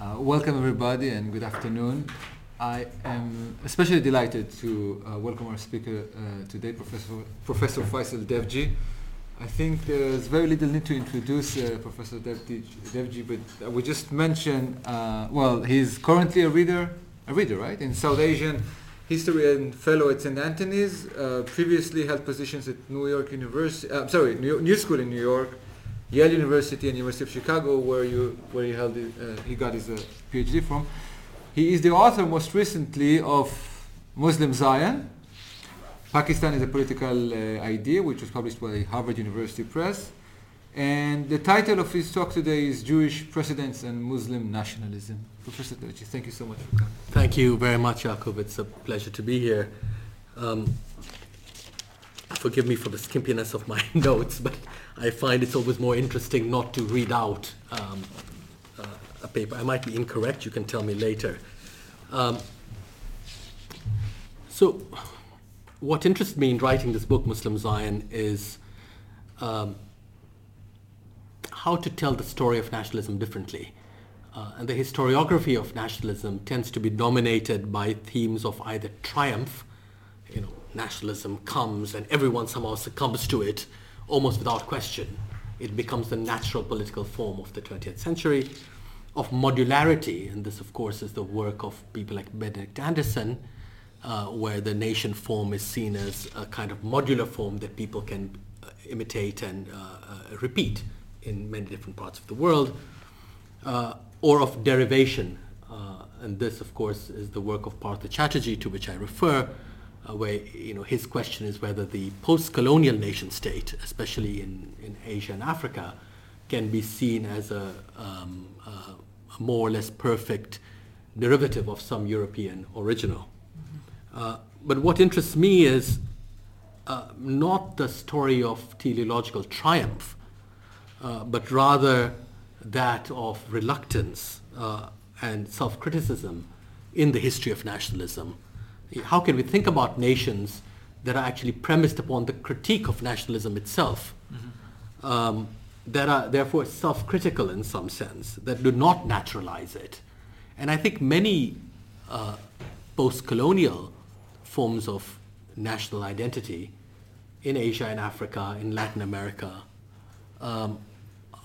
Uh, welcome everybody and good afternoon. I am especially delighted to uh, welcome our speaker uh, today, Professor, Professor Faisal Devji. I think there's very little need to introduce uh, Professor Devji, but I would just mention, uh, well, he's currently a reader, a reader, right, in South Asian history and fellow at St. Antony's. Uh, previously held positions at New York University, sorry, New, New School in New York, Yale University and University of Chicago, where you where he held it, uh, he got his uh, PhD from. He is the author, most recently, of Muslim Zion. Pakistan is a political uh, idea, which was published by Harvard University Press. And the title of his talk today is Jewish Precedents and Muslim Nationalism. Professor Devji, thank you so much for coming. Thank you very much, Yakub. It's a pleasure to be here. Um, forgive me for the skimpiness of my notes, but I find it's always more interesting not to read out um, uh, a paper. I might be incorrect, you can tell me later. Um, so, what interested me in writing this book, Muslim Zion, is um, how to tell the story of nationalism differently. Uh, and the historiography of nationalism tends to be dominated by themes of either triumph, you know, nationalism comes and everyone somehow succumbs to it almost without question. It becomes the natural political form of the 20th century, of modularity, and this, of course, is the work of people like Benedict Anderson, uh, where the nation form is seen as a kind of modular form that people can uh, imitate and uh, uh, repeat in many different parts of the world, uh, or of derivation. Uh, and this, of course, is the work of Partha Chatterjee, to which I refer, uh, where you know his question is whether the post-colonial nation state, especially in, in Asia and Africa, can be seen as a, um, a more or less perfect derivative of some European original. Mm-hmm. Uh, but what interests me is uh, not the story of teleological triumph, uh, but rather that of reluctance uh, and self-criticism in the history of nationalism how can we think about nations that are actually premised upon the critique of nationalism itself, mm-hmm. um, that are therefore self-critical in some sense, that do not naturalize it. And I think many uh, post-colonial forms of national identity in Asia and Africa, in Latin America, um,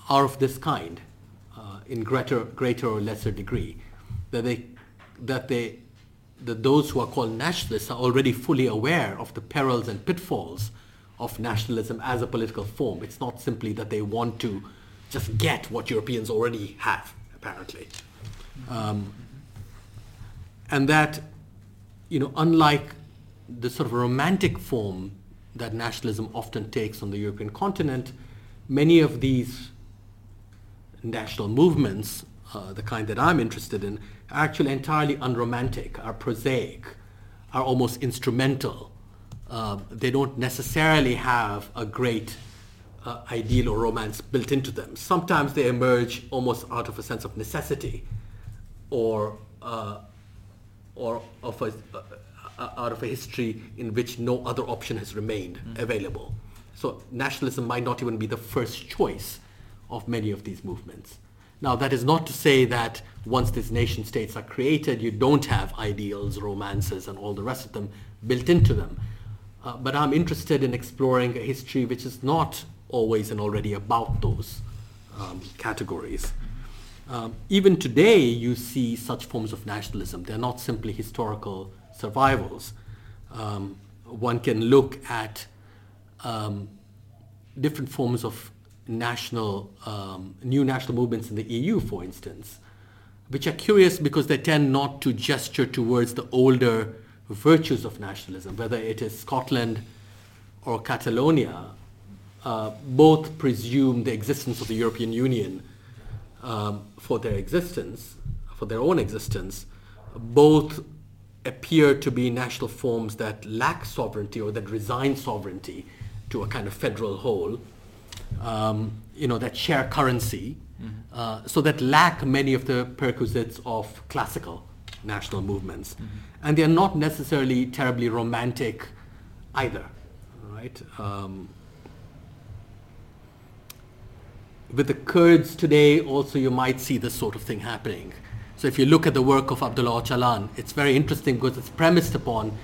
are of this kind, uh, in greater, greater or lesser degree, that they, that they that those who are called nationalists are already fully aware of the perils and pitfalls of nationalism as a political form. It's not simply that they want to just get what Europeans already have, apparently. Um, and that, you know, unlike the sort of romantic form that nationalism often takes on the European continent, many of these national movements, uh, the kind that I'm interested in, are actually entirely unromantic, are prosaic, are almost instrumental. Uh, they don't necessarily have a great uh, ideal or romance built into them. Sometimes they emerge almost out of a sense of necessity or, uh, or of a, uh, uh, out of a history in which no other option has remained mm. available. So nationalism might not even be the first choice of many of these movements. Now, that is not to say that once these nation states are created, you don't have ideals, romances, and all the rest of them built into them. Uh, but I'm interested in exploring a history which is not always and already about those um, categories. Um, even today, you see such forms of nationalism. They're not simply historical survivals. Um, one can look at um, different forms of national, um, new national movements in the EU, for instance, which are curious because they tend not to gesture towards the older virtues of nationalism, whether it is Scotland or Catalonia, uh, both presume the existence of the European Union um, for their existence, for their own existence. Both appear to be national forms that lack sovereignty or that resign sovereignty to a kind of federal whole um, you know, that share currency, mm-hmm. uh, so that lack many of the perquisites of classical national movements. Mm-hmm. And they're not necessarily terribly romantic either, right? Um, with the Kurds today, also you might see this sort of thing happening. So if you look at the work of Abdullah Öcalan, it's very interesting because it's premised upon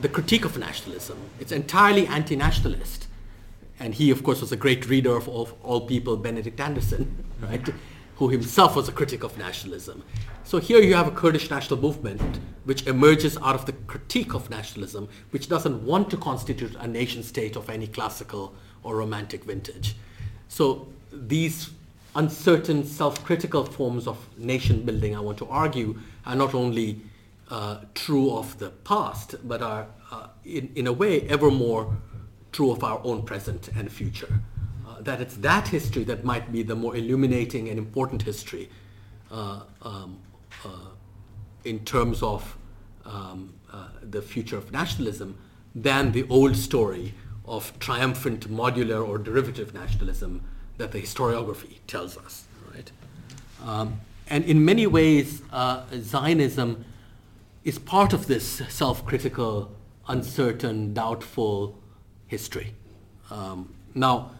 the critique of nationalism. It's entirely anti-nationalist. And he, of course, was a great reader of all, all people, Benedict Anderson, right, who himself was a critic of nationalism. So here you have a Kurdish national movement which emerges out of the critique of nationalism, which doesn't want to constitute a nation state of any classical or romantic vintage. So these uncertain, self-critical forms of nation building, I want to argue, are not only uh, true of the past, but are, uh, in, in a way, ever more true of our own present and future. Uh, that it's that history that might be the more illuminating and important history uh, um, uh, in terms of um, uh, the future of nationalism than the old story of triumphant modular or derivative nationalism that the historiography tells us. Right? Um, and in many ways, uh, Zionism is part of this self-critical, uncertain, doubtful history. Um, now,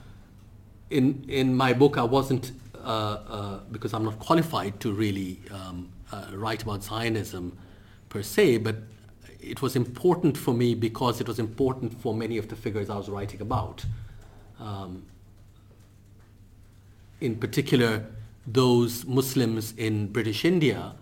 in in my book, I wasn't uh, uh, because I'm not qualified to really um, uh, write about Zionism per se, but it was important for me because it was important for many of the figures I was writing about. Um, in particular, those Muslims in British India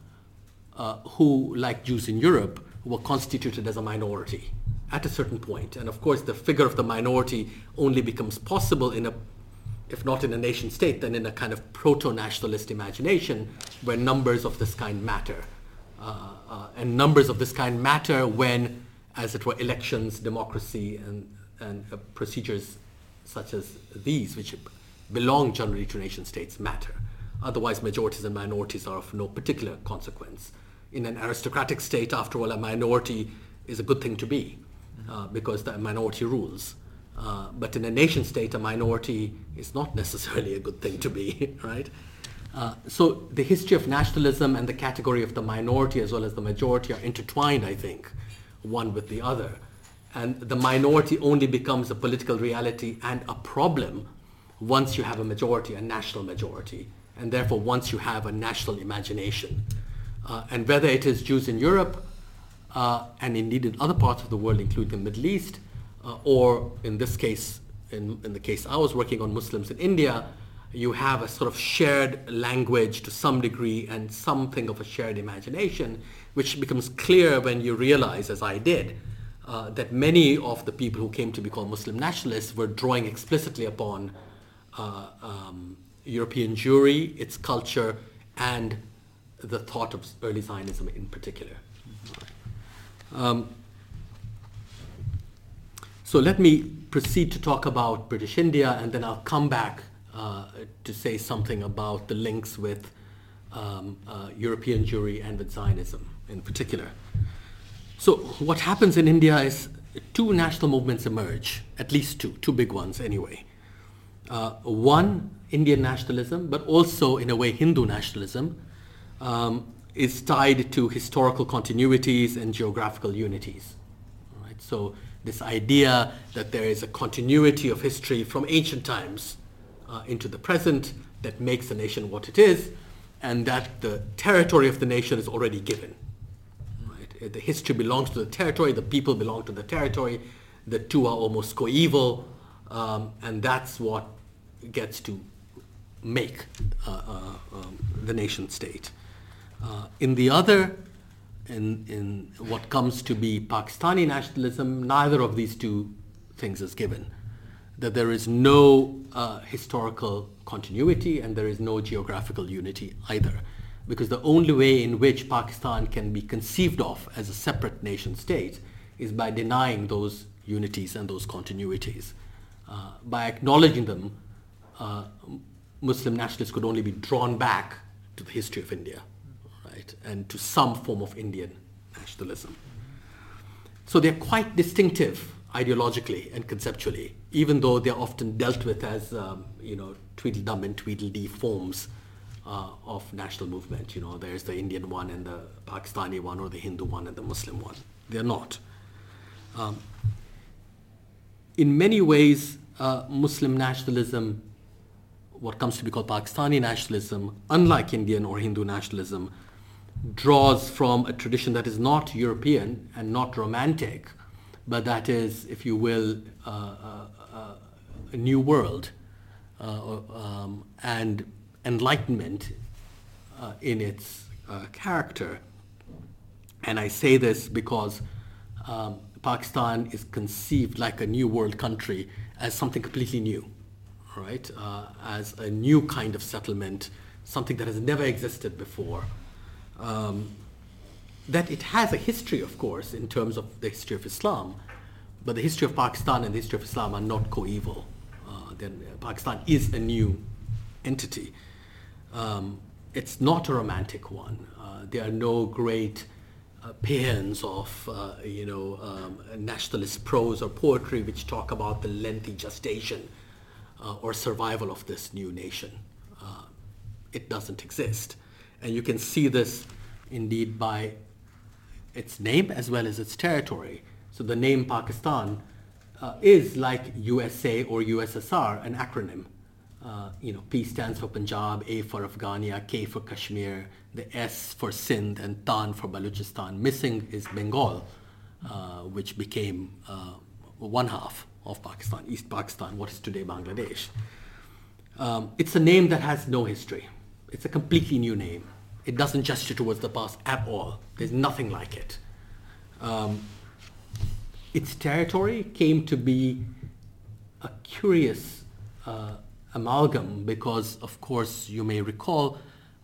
uh, who, like Jews in Europe, were constituted as a minority at a certain point. And of course, the figure of the minority only becomes possible in a, if not in a nation state, then in a kind of proto-nationalist imagination where numbers of this kind matter. Uh, uh, and numbers of this kind matter when, as it were, elections, democracy, and, and uh, procedures such as these, which belong generally to nation states, matter. Otherwise, majorities and minorities are of no particular consequence. In an aristocratic state, after all, a minority is a good thing to be uh, because the minority rules. Uh, but in a nation state, a minority is not necessarily a good thing to be, right? Uh, so the history of nationalism and the category of the minority as well as the majority are intertwined, I think, one with the other. And the minority only becomes a political reality and a problem once you have a majority, a national majority, and therefore once you have a national imagination. Uh, and whether it is Jews in Europe, uh, and indeed in other parts of the world, including the Middle East, uh, or in this case, in, in the case I was working on Muslims in India, you have a sort of shared language to some degree and something of a shared imagination, which becomes clear when you realize, as I did, uh, that many of the people who came to be called Muslim nationalists were drawing explicitly upon uh, um, European Jewry, its culture, and the thought of early Zionism in particular. Um, so let me proceed to talk about British India, and then I'll come back uh, to say something about the links with um, uh, European Jewry and with Zionism in particular. So what happens in India is two national movements emerge, at least two, two big ones anyway. Uh, one, Indian nationalism, but also in a way Hindu nationalism, um, is tied to historical continuities and geographical unities. Right? So this idea that there is a continuity of history from ancient times uh, into the present that makes a nation what it is, and that the territory of the nation is already given. Right? The history belongs to the territory, the people belong to the territory, the two are almost coeval, um, and that's what gets to make uh, uh, um, the nation state. Uh, in the other, in, in what comes to be Pakistani nationalism, neither of these two things is given. That there is no uh, historical continuity and there is no geographical unity either. Because the only way in which Pakistan can be conceived of as a separate nation state is by denying those unities and those continuities. Uh, by acknowledging them, uh, Muslim nationalists could only be drawn back to the history of India, right, and to some form of Indian nationalism. So they're quite distinctive ideologically and conceptually, even though they're often dealt with as, um, you know, Tweedledum and Tweedledee forms uh, of national movement. You know, there's the Indian one and the Pakistani one, or the Hindu one and the Muslim one. They're not. Um, in many ways, uh, Muslim nationalism what comes to be called Pakistani nationalism, unlike Indian or Hindu nationalism, draws from a tradition that is not European and not romantic, but that is, if you will, uh, uh, uh a new world uh, um, and enlightenment uh, in its character. And I say this because um, Pakistan is conceived like a new world country as something completely new, right? As a new kind of settlement, something that has never existed before. Um, that it has a history, of course, in terms of the history of Islam, but the history of Pakistan and the history of Islam are not coeval. Uh, then Pakistan is a new entity. Um, it's not a romantic one. Uh, there are no great uh, paeans of uh, you know um, nationalist prose or poetry which talk about the lengthy gestation uh, or survival of this new nation. Uh, it doesn't exist, and you can see this indeed by its name as well as its territory. So the name Pakistan uh, is like USA or USSR, an acronym. Uh, you know, P stands for Punjab, A for Afghania, K for Kashmir, the S for Sindh, and Tan for Balochistan. Missing is Bengal, uh, which became uh, one half of Pakistan, East Pakistan, what is today Bangladesh. Um, it's a name that has no history. It's a completely new name. It doesn't gesture towards the past at all. There's nothing like it. Um, its territory came to be a curious uh, amalgam because, of course, you may recall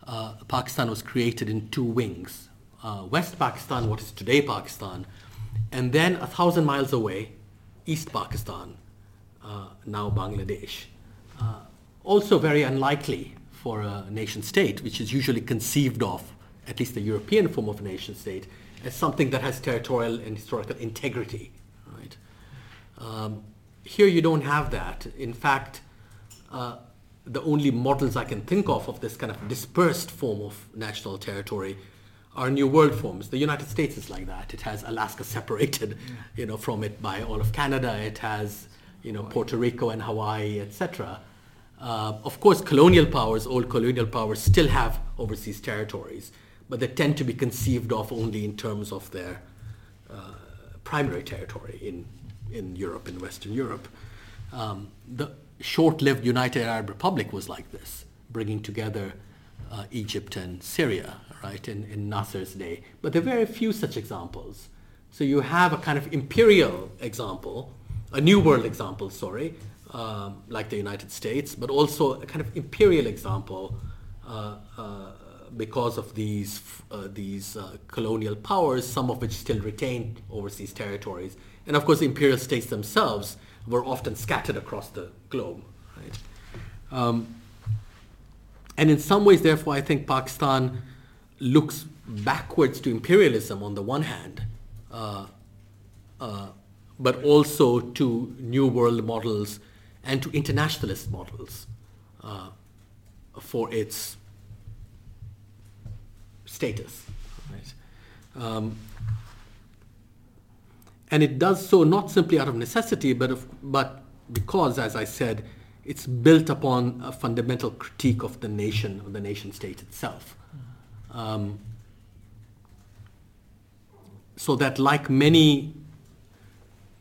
uh, Pakistan was created in two wings. Uh, West Pakistan, what is today Pakistan, and then a thousand miles away, East Pakistan, uh, now Bangladesh. Uh, also very unlikely for a nation state, which is usually conceived of, at least the European form of a nation state, as something that has territorial and historical integrity. Right? Um, here you don't have that. In fact, uh, the only models I can think of of this kind of dispersed form of national territory are New World forms. The United States is like that. It has Alaska separated, yeah. you know, from it by all of Canada. It has, you know, Puerto Rico and Hawaii, etc. Uh, of course, colonial powers, old colonial powers, still have overseas territories, but they tend to be conceived of only in terms of their uh, primary territory in in Europe, in Western Europe. Um, the short-lived United Arab Republic was like this, bringing together uh, Egypt and Syria, right, in, in Nasser's day. But there are very few such examples. So you have a kind of imperial example, a new world example, sorry, um, like the United States, but also a kind of imperial example uh, uh, because of these uh, these uh, colonial powers, some of which still retained overseas territories, and of course imperial states themselves were often scattered across the globe. Right? Um, and in some ways, therefore, I think Pakistan looks backwards to imperialism on the one hand, uh, uh, but also to New World models and to internationalist models uh, for its status. Right? Um, and it does so not simply out of necessity, but, of, but because, as I said, it's built upon a fundamental critique of the nation, of the nation state itself. Um, so that, like many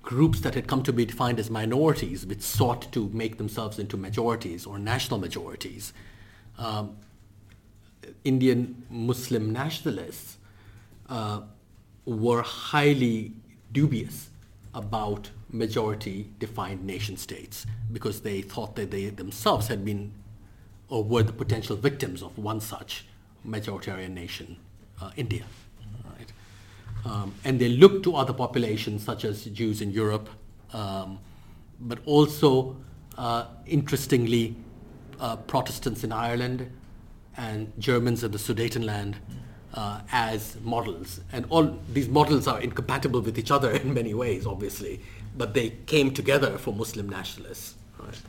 groups that had come to be defined as minorities, which sought to make themselves into majorities or national majorities, um, Indian Muslim nationalists uh, were highly dubious about majority defined nation states because they thought that they themselves had been or were the potential victims of one such majoritarian nation, uh, India. Um, and they look to other populations such as Jews in Europe, um, but also, uh, interestingly, uh, Protestants in Ireland and Germans in the Sudetenland uh, as models. And all these models are incompatible with each other in many ways, obviously, but they came together for Muslim nationalists right?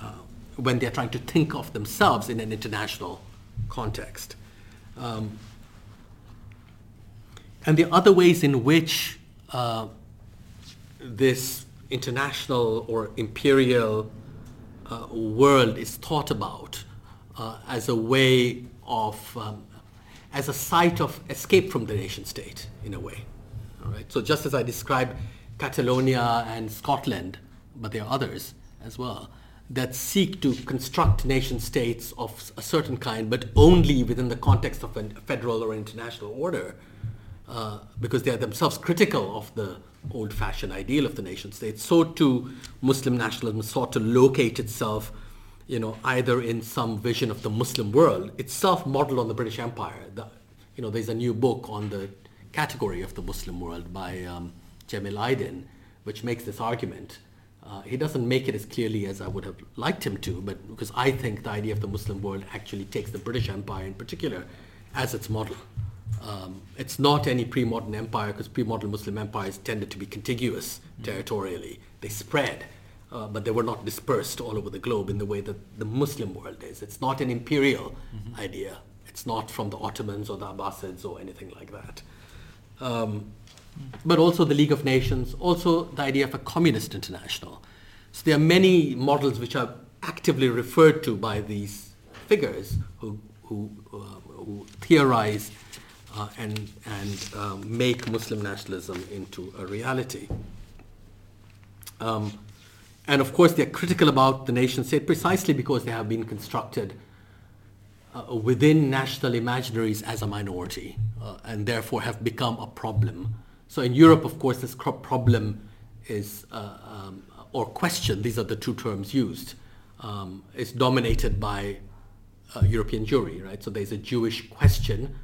uh, when they're trying to think of themselves in an international context. Um, and the other ways in which uh, this international or imperial uh, world is thought about uh, as a way of um, as a site of escape from the nation state, in a way. All right? So just as I described Catalonia and Scotland, but there are others as well, that seek to construct nation states of a certain kind, but only within the context of a federal or international order, uh, because they are themselves critical of the old-fashioned ideal of the nation state. So too, Muslim nationalism sought to locate itself, you know, either in some vision of the Muslim world, itself modeled on the British Empire. The, you know, there's a new book on the category of the Muslim world by um, Cemil Aydin, which makes this argument uh, he doesn't make it as clearly as I would have liked him to, but because I think the idea of the Muslim world actually takes the British Empire in particular as its model. Um, it's not any pre-modern empire because pre-modern Muslim empires tended to be contiguous territorially. They spread, uh, but they were not dispersed all over the globe in the way that the Muslim world is. It's not an imperial mm-hmm. idea. It's not from the Ottomans or the Abbasids or anything like that. Um, but also the League of Nations, also the idea of a communist international. So there are many models which are actively referred to by these figures who, who, uh, who theorize uh, and, and um, make Muslim nationalism into a reality. Um, and of course, they're critical about the nation state precisely because they have been constructed uh, within national imaginaries as a minority uh, and therefore have become a problem so in Europe, of course, this problem is, uh, um, or question, these are the two terms used, um, is dominated by a European Jewry, right? So there's a Jewish question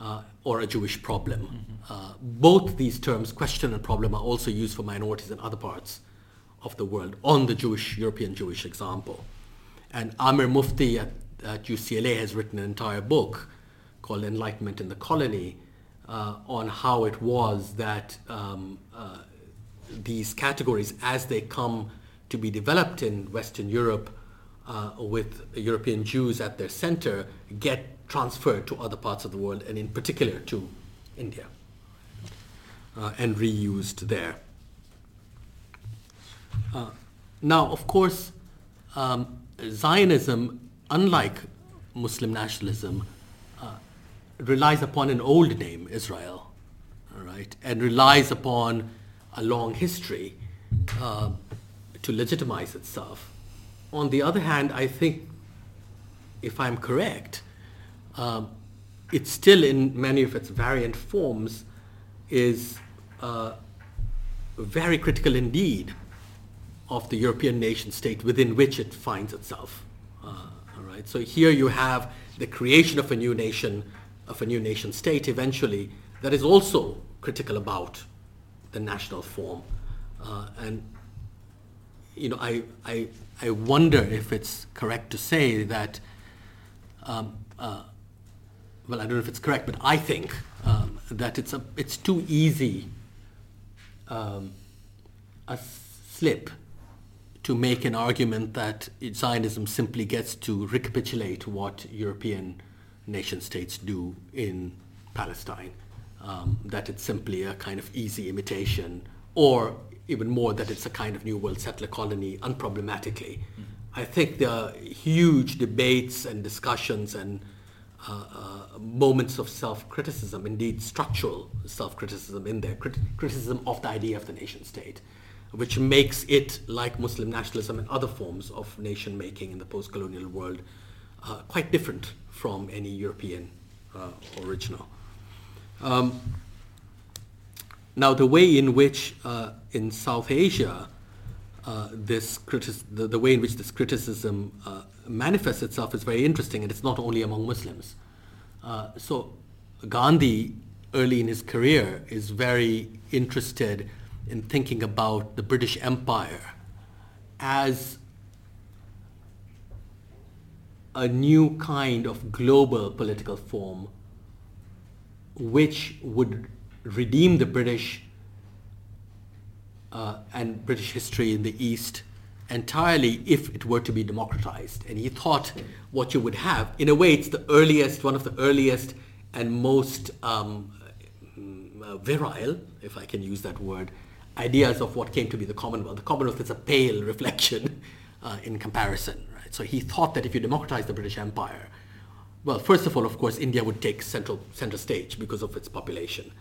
uh, or a Jewish problem. Mm-hmm. Uh, both these terms, question and problem, are also used for minorities in other parts of the world on the Jewish, European Jewish example. And Aamir Mufti at, at UCLA has written an entire book called Enlightenment in the Colony, uh, on how it was that um, uh, these categories, as they come to be developed in Western Europe uh, with European Jews at their center, get transferred to other parts of the world, and in particular to India, uh, and reused there. Uh, now, of course, um, Zionism, unlike Muslim nationalism, relies upon an old name, Israel, right, and relies upon a long history uh, to legitimize itself. On the other hand, I think, if I'm correct, um, it still, in many of its variant forms, is uh, very critical indeed of the European nation state within which it finds itself. Uh, all right. So here you have the creation of a new nation of a new nation state eventually that is also critical about the national form. Uh, and you know, I, I, I wonder if it's correct to say that, um, uh, well, I don't know if it's correct, but I think um, that it's, a, it's too easy um, a slip to make an argument that Zionism simply gets to recapitulate what European nation states do in Palestine. Um, that it's simply a kind of easy imitation, or even more, that it's a kind of New World settler colony unproblematically. Mm-hmm. I think there are huge debates and discussions and uh, uh, moments of self-criticism, indeed structural self-criticism in there, crit- criticism of the idea of the nation state, which makes it, like Muslim nationalism and other forms of nation-making in the post-colonial world, uh, quite different from any European uh, original. Um, now, the way in which uh, in South Asia, this the, the, way in which this criticism manifests itself is very interesting, and it's not only among Muslims. Uh, so, Gandhi, early in his career, is very interested in thinking about the British Empire as a new kind of global political form which would redeem the British uh, and British history in the East entirely if it were to be democratized. And he thought what you would have, in a way, it's the earliest, one of the earliest and most um, uh, virile, if I can use that word, ideas of what came to be the Commonwealth. The Commonwealth is a pale reflection uh, in comparison. So he thought that if you democratize the British Empire, well, first of all, of course, India would take central center stage because of its population.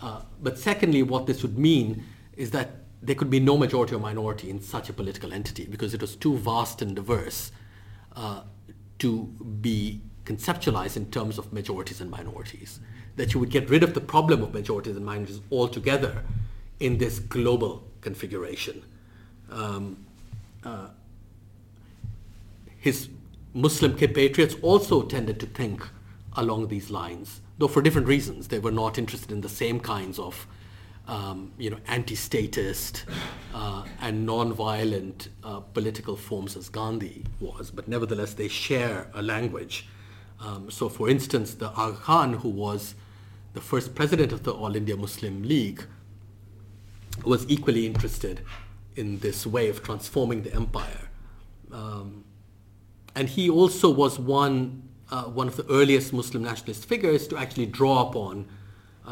Uh, but secondly, what this would mean is that there could be no majority or minority in such a political entity because it was too vast and diverse uh, to be conceptualized in terms of majorities and minorities. That you would get rid of the problem of majorities and minorities altogether in this global configuration. Um, uh, his Muslim compatriots also tended to think along these lines, though for different reasons. They were not interested in the same kinds of, um, you know, anti-statist uh, and non-violent uh, political forms as Gandhi was, but nevertheless they share a language. Um, so, for instance, the Aga Khan, who was the first president of the All India Muslim League, was equally interested in this way of transforming the empire. Um, and he also was one, uh, one of the earliest Muslim nationalist figures to actually draw upon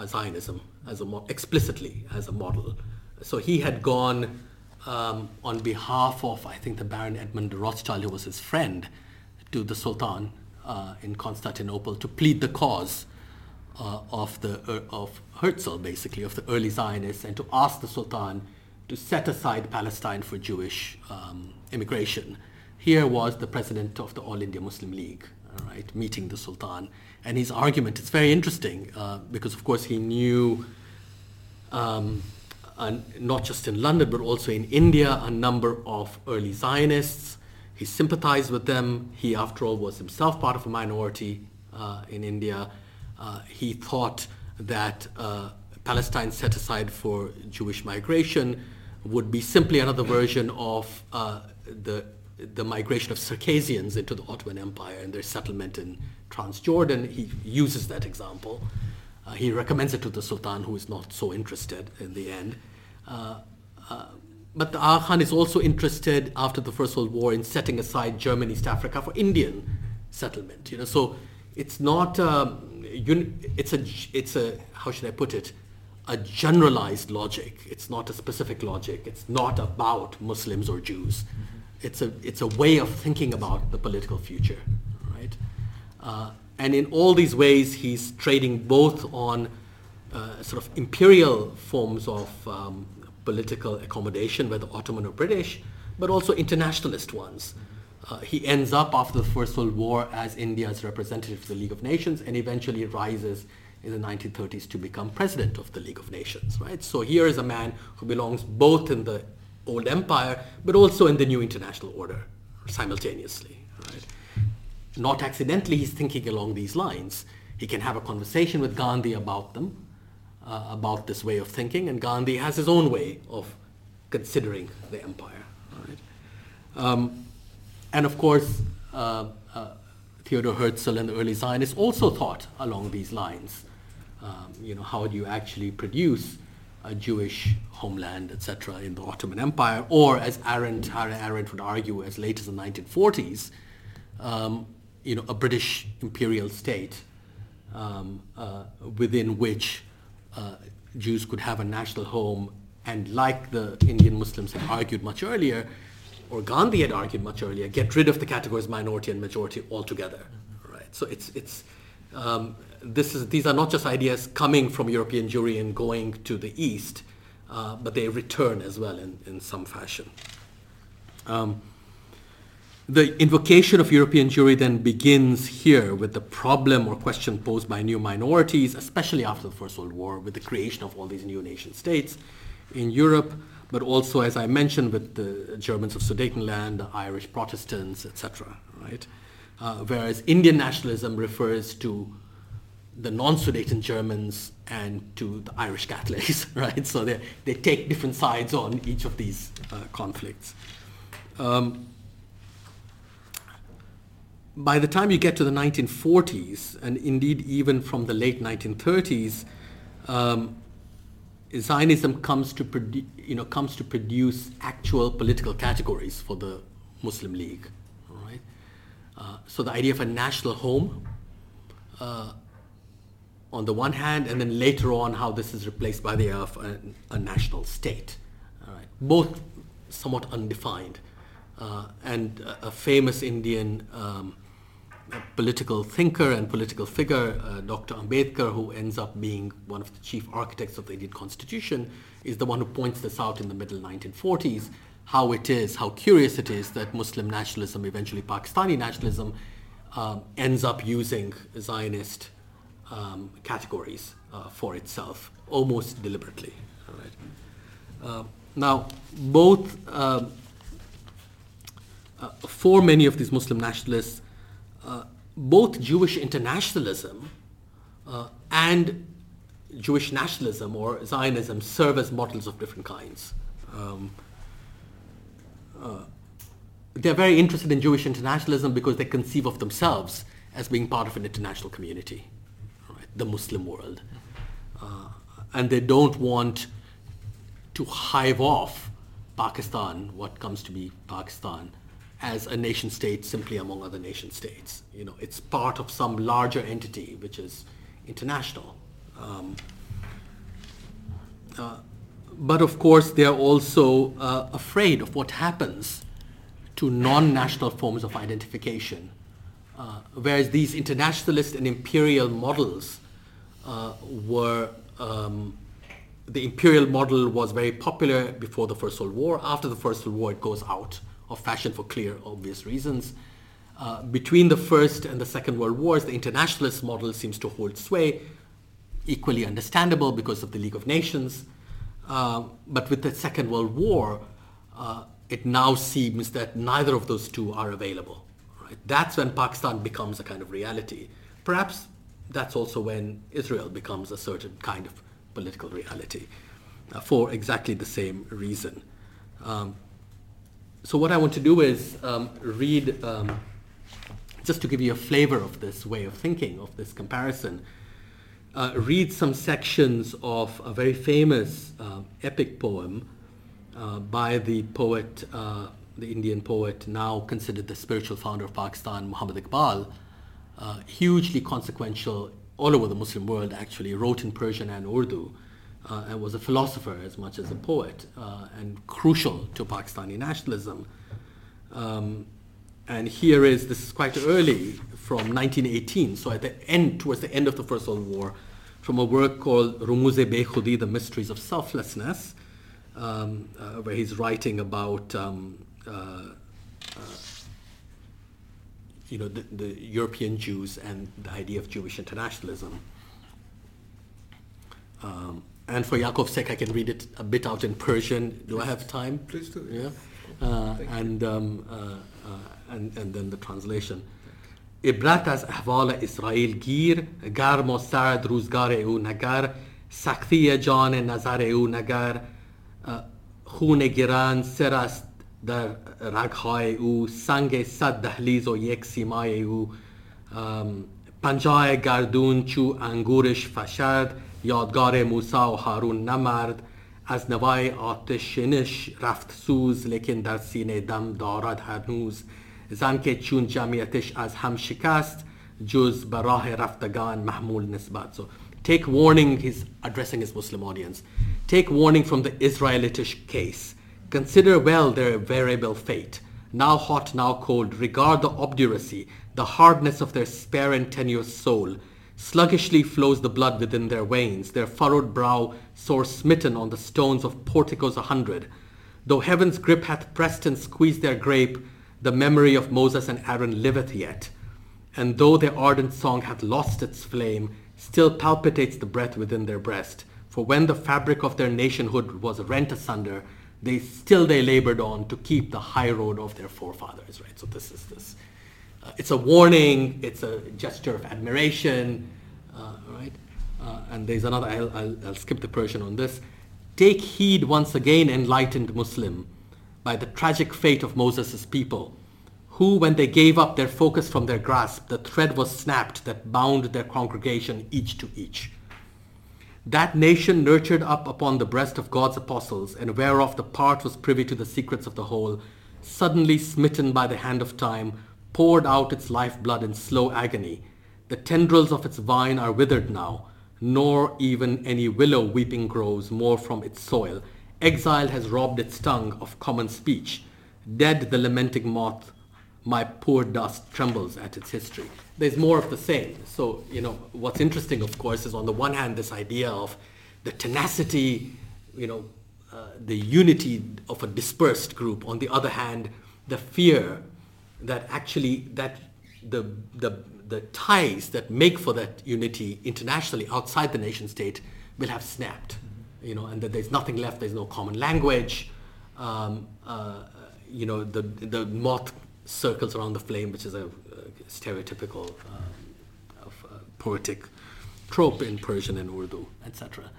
Zionism as a mo- explicitly as a model. So he had gone um, on behalf of, I think, the Baron Edmund de Rothschild, who was his friend, to the Sultan uh, in Constantinople to plead the cause uh, of the uh, of Herzl, basically of the early Zionists, and to ask the Sultan to set aside Palestine for Jewish um, immigration. Here was the president of the All India Muslim League, all right, meeting the Sultan, and his argument is very interesting uh, because, of course, he knew. Um, not just in London, but also in India, a number of early Zionists. He sympathized with them. He, after all, was himself part of a minority uh, in India. Uh, he thought that uh, Palestine set aside for Jewish migration would be simply another version of uh, the the migration of Circassians into the Ottoman Empire and their settlement in Transjordan. He uses that example. Uh, he recommends it to the Sultan, who is not so interested in the end. Uh, uh, but the Aga Khan is also interested after the First World War in setting aside German East Africa for Indian settlement. You know, so it's not um, it's a it's a how should I put it a generalized logic. It's not a specific logic. It's not about Muslims or Jews. Mm-hmm it's a it's a way of thinking about the political future, right? Uh, and in all these ways, he's trading both on uh, sort of imperial forms of um, political accommodation, whether Ottoman or British, but also internationalist ones. Uh, he ends up after the First World War as India's representative to the League of Nations, and eventually rises in the 1930s to become president of the League of Nations. Right. So here is a man who belongs both in the old empire, but also in the new international order simultaneously. Right? Not accidentally, he's thinking along these lines. He can have a conversation with Gandhi about them, uh, about this way of thinking, and Gandhi has his own way of considering the empire. Right? Um, and of course, uh, uh, Herzl and the early Zionists also thought along these lines. Um, you know, how do you actually produce a Jewish homeland, etc., in the Ottoman Empire, or as Arendt, Hannah Arendt would argue, as late as the 1940s, um, you know, a British imperial state um, uh, within which uh, Jews could have a national home, and like the Indian Muslims had argued much earlier, or Gandhi had argued much earlier, get rid of the categories minority and majority altogether. Right. So it's it's um, this is, these are not just ideas coming from European Jewry and going to the East, uh, but they return as well in, in some fashion. Um, the invocation of European Jewry then begins here with the problem or question posed by new minorities, especially after the First World War, with the creation of all these new nation states in Europe, but also, as I mentioned, with the Germans of Sudetenland, the Irish Protestants, etc. Right? Uh, whereas Indian nationalism refers to the non-Sudeten Germans and to the Irish Catholics, right? So they, they take different sides on each of these uh, conflicts. Um, by the time you get to the 1940s, and indeed even from the late 1930s, um, Zionism comes to, produ- you know, comes to produce actual political categories for the Muslim League. Right? Uh, so the idea of a national home uh, on the one hand, and then later on how this is replaced by the of a, a national state. Both somewhat undefined. Uh, and a, a, famous Indian um, political thinker and political figure, uh, Dr. Ambedkar, who ends up being one of the chief architects of the Indian Constitution, is the one who points this out in the middle 1940s. How it is, how curious it is that Muslim nationalism, eventually Pakistani nationalism, um, ends up using Zionist um, categories uh, for itself, almost deliberately. Uh, now, both um, uh, for many of these Muslim nationalists, uh, both Jewish internationalism uh, and Jewish nationalism or Zionism serve as models of different kinds. Um, uh, they're very interested in Jewish internationalism because they conceive of themselves as being part of an international community, right? The Muslim world. Uh, and they don't want to hive off Pakistan, what comes to be Pakistan, as a nation state simply among other nation states. You know, it's part of some larger entity which is international. Um, uh, but of course, they are also uh, afraid of what happens to non-national forms of identification. Uh, whereas these internationalist and imperial models uh, were, um, the imperial model was very popular before the First World War. After the First World War, it goes out of fashion for clear, obvious reasons. Uh, between the First and the Second World Wars, the internationalist model seems to hold sway, equally understandable because of the League of Nations. Uh, but with the Second World War, uh, it now seems that neither of those two are available. Right? That's when Pakistan becomes a kind of reality. Perhaps that's also when Israel becomes a certain kind of political reality uh, for exactly the same reason. Um, so what I want to do is um, read, um, just to give you a flavor of this way of thinking, of this comparison, uh, read some sections of a very famous uh, epic poem uh, by the poet, uh, the Indian poet, now considered the spiritual founder of Pakistan, Muhammad Iqbal, uh, hugely consequential all over the Muslim world actually, wrote in Persian and Urdu, uh, and was a philosopher as much as a poet, uh, and crucial to Pakistani nationalism. Um, and here is this is quite early from 1918, so at the end, towards the end of the First World War, from a work called Rumuze Bekhudi, The Mysteries of Selflessness, um, uh, where he's writing about um, uh, you know the, the European Jews and the idea of Jewish internationalism. Um, and for Yaakov's sake, I can read it a bit out in Persian. Do I have time? Please do. Yeah. Uh, and, um, uh, uh, and, and then the translation. عبرت از احوال اسرائیل گیر گرم و سرد روزگار او نگر سختی جان نظر او نگر خون گران سر است در رگهای او سنگ صد دهلیز و یک سیمای او. پنجاه گردون چو انگورش فشرد یادگار موسا و هارون نمرد. از نوای آتشینش رفت سوز لیکن در سینه دم دارد هنوز زن که چون جمعیتش از هم شکست جز به راه رفتگان محمول نسبت. So take warning he's addressing his Muslim audience. Take warning from the Israelitish case. Consider well their variable fate now hot now cold regard the obduracy the hardness of their spare and tenuous soul Sluggishly flows the blood within their veins, their furrowed brow sore smitten on the stones of porticos a hundred. Though heaven's grip hath pressed and squeezed their grape, the memory of Moses and Aaron liveth yet. And though their ardent song hath lost its flame, still palpitates the breath within their breast. For when the fabric of their nationhood was rent asunder, they still they labored on to keep the high road of their forefathers. Right. So this is this uh, it's a warning, it's a gesture of admiration, uh, right? Uh, and there's another, I'll, I'll, I'll skip the Persian on this. Take heed once again, enlightened Muslim, by the tragic fate of Moses' people, who, when they gave up their focus from their grasp, the thread was snapped that bound their congregation each to each. That nation nurtured up upon the breast of God's apostles, and whereof the part was privy to the secrets of the whole, suddenly smitten by the hand of time, poured out its lifeblood in slow agony. The tendrils of its vine are withered now, nor even any willow weeping grows more from its soil. Exile has robbed its tongue of common speech. Dead the lamenting moth my poor dust trembles at its history. There's more of the same. So, you know, what's interesting, of course, is on the one hand, this idea of the tenacity, you know, uh, the unity of a dispersed group. On the other hand, the fear that actually that the, the, the ties that make for that unity internationally outside the nation state will have snapped, you know, and that there's nothing left. There's no common language. Um, uh, you know, the, the moth circles around the flame, which is a, a stereotypical um, of, uh, poetic trope in Persian and Urdu, etc.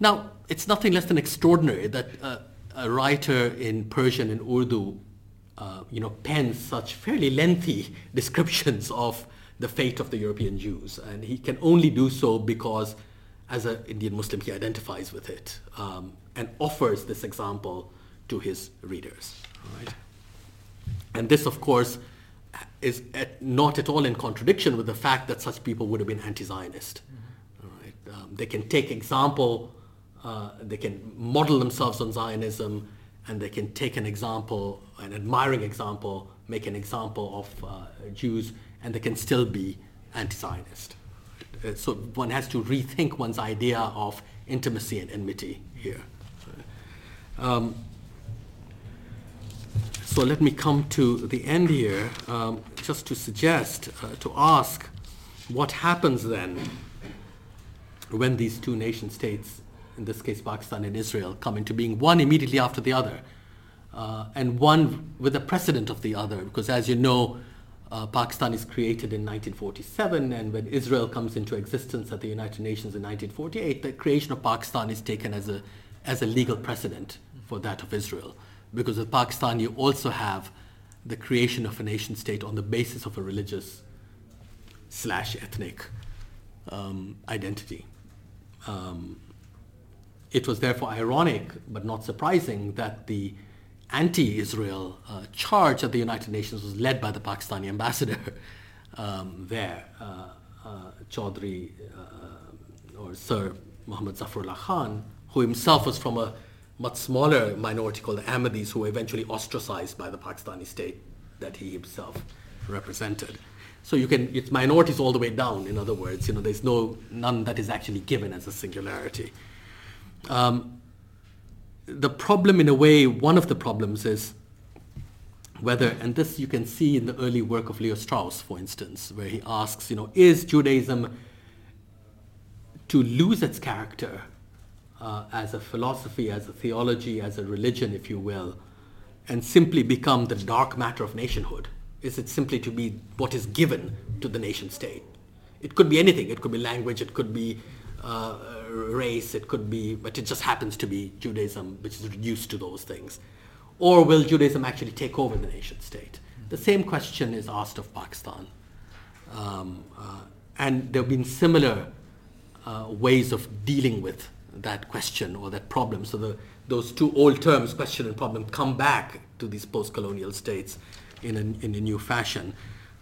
Now, it's nothing less than extraordinary that uh, a writer in Persian and Urdu, uh, you know, pens such fairly lengthy descriptions of the fate of the European Jews, and he can only do so because, as an Indian Muslim, he identifies with it um, and offers this example to his readers. Right? And this, of course, is at, not at all in contradiction with the fact that such people would have been anti-Zionist. Mm-hmm. Right? Um, they can take example, uh, they can model themselves on Zionism, and they can take an example, an admiring example, make an example of uh, Jews, and they can still be anti-Zionist. Uh, so one has to rethink one's idea of intimacy and enmity here. Um, so let me come to the end here, um, just to suggest, uh, to ask what happens then when these two nation states, in this case Pakistan and Israel, come into being, one immediately after the other, uh, and one with a precedent of the other, because as you know, uh, Pakistan is created in 1947, and when Israel comes into existence at the United Nations in 1948, the creation of Pakistan is taken as a, as a legal precedent for that of Israel because with Pakistan you also have the creation of a nation state on the basis of a religious slash ethnic um, identity. Um, it was therefore ironic but not surprising that the anti-Israel uh, charge at the United Nations was led by the Pakistani ambassador um, there, uh, uh, Chaudhry uh, or Sir Muhammad Zafarullah Khan, who himself was from a much smaller minority called the Ahmadis who were eventually ostracized by the Pakistani state that he himself represented. So you can, it's minorities all the way down, in other words, you know, there's no, none that is actually given as a singularity. Um, the problem in a way, one of the problems is whether, and this you can see in the early work of Leo Strauss, for instance, where he asks, you know, is Judaism to lose its character uh, as a philosophy, as a theology, as a religion, if you will, and simply become the dark matter of nationhood? Is it simply to be what is given to the nation state? It could be anything. It could be language, it could be uh, race, it could be, but it just happens to be Judaism, which is reduced to those things. Or will Judaism actually take over the nation state? The same question is asked of Pakistan. Um, uh, and there have been similar uh, ways of dealing with that question or that problem. So the, those two old terms, question and problem, come back to these post-colonial states in a, in a new fashion.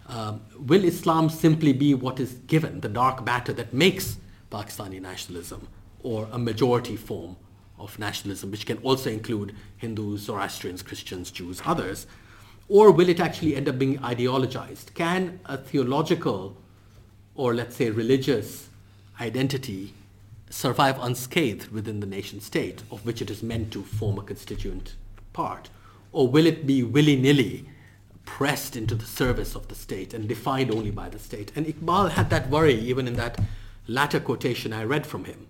Um, will Islam simply be what is given, the dark matter that makes Pakistani nationalism, or a majority form of nationalism, which can also include Hindus, Zoroastrians, Christians, Jews, others? Or will it actually end up being ideologized? Can a theological or let's say religious identity survive unscathed within the nation state of which it is meant to form a constituent part? Or will it be willy-nilly pressed into the service of the state and defined only by the state? And Iqbal had that worry even in that latter quotation I read from him,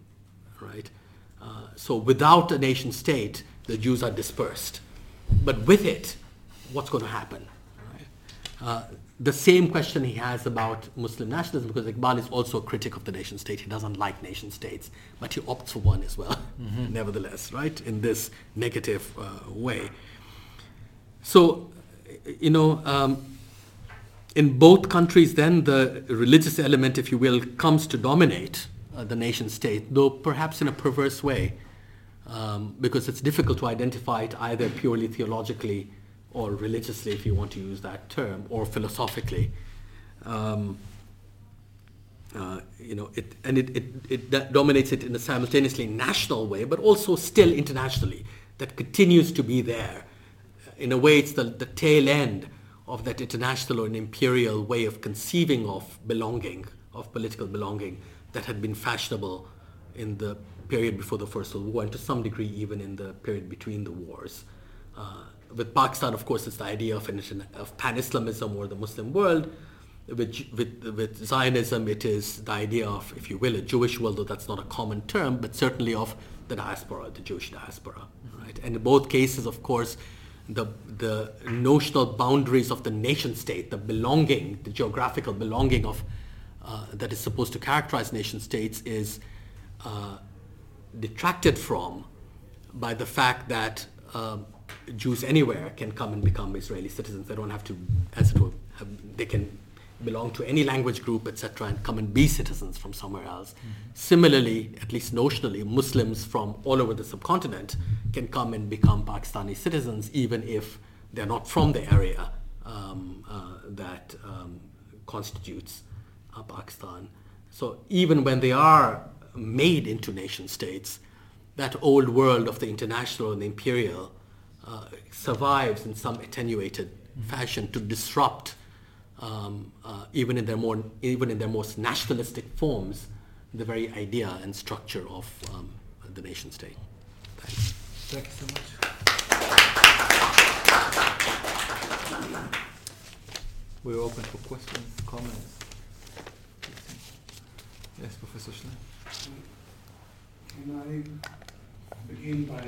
right? Uh, so without a nation state, the Jews are dispersed. But with it, what's going to happen? Right? Uh, the same question he has about Muslim nationalism, because Iqbal is also a critic of the nation state. He doesn't like nation states, but he opts for one as well, mm-hmm. nevertheless, right, in this negative uh, way. So, you know, um, in both countries, then the religious element, if you will, comes to dominate uh, the nation state, though perhaps in a perverse way, um, because it's difficult to identify it either purely theologically or religiously, if you want to use that term, or philosophically. Um, uh, you know, it, and it, it, it dominates it in a simultaneously national way, but also still internationally, that continues to be there. In a way, it's the, the tail end of that international or an imperial way of conceiving of belonging, of political belonging, that had been fashionable in the period before the First World War, and to some degree even in the period between the wars. Uh, with Pakistan, of course, it's the idea of, of pan-Islamism or the Muslim world. With, with, with Zionism, it is the idea of, if you will, a Jewish world, though that's not a common term, but certainly of the diaspora, the Jewish diaspora. Right? And in both cases, of course, the, the notional boundaries of the nation state, the belonging, the geographical belonging of uh, that is supposed to characterize nation states is uh, detracted from by the fact that um, Jews anywhere can come and become Israeli citizens. They don't have to, as it were, have, they can belong to any language group, etc., and come and be citizens from somewhere else. Mm-hmm. Similarly, at least notionally, Muslims from all over the subcontinent can come and become Pakistani citizens, even if they're not from the area um, uh, that um, constitutes uh, Pakistan. So even when they are made into nation states, that old world of the international and the imperial uh, survives in some attenuated mm-hmm. fashion to disrupt um, uh, even in their more even in their most nationalistic forms the very idea and structure of um, the nation state. Thanks. Thank you so much. We're open for questions, comments. Yes, Professor Shlaim. Can I begin by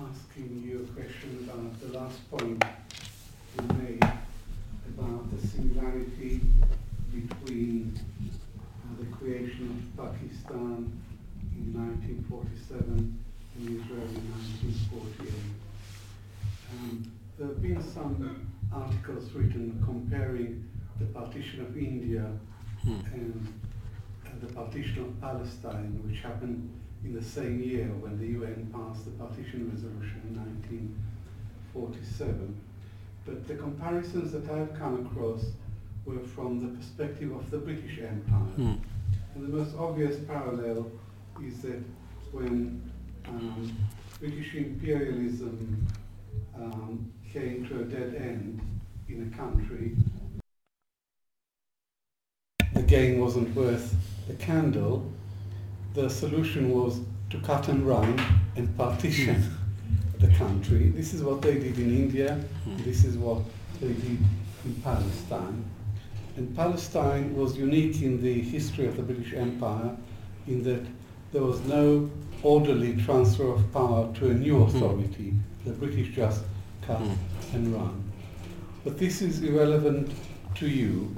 asking you a question about the last point you made about the similarity between uh, the creation of Pakistan in 1947 and Israel in 1948. Um, there have been some articles written comparing the partition of India hmm. and uh, the partition of Palestine, which happened in the same year when the UN passed the partition resolution in 1947. But the comparisons that I've come across were from the perspective of the British Empire. Mm. And the most obvious parallel is that when um, British imperialism um, came to a dead end in a country, the gain wasn't worth the candle, the solution was to cut and run and partition hmm. the country. This is what they did in India. Hmm. This is what they did in Palestine. And Palestine was unique in the history of the British Empire in that there was no orderly transfer of power to a new hmm. authority. The British just cut and run. But this is irrelevant to you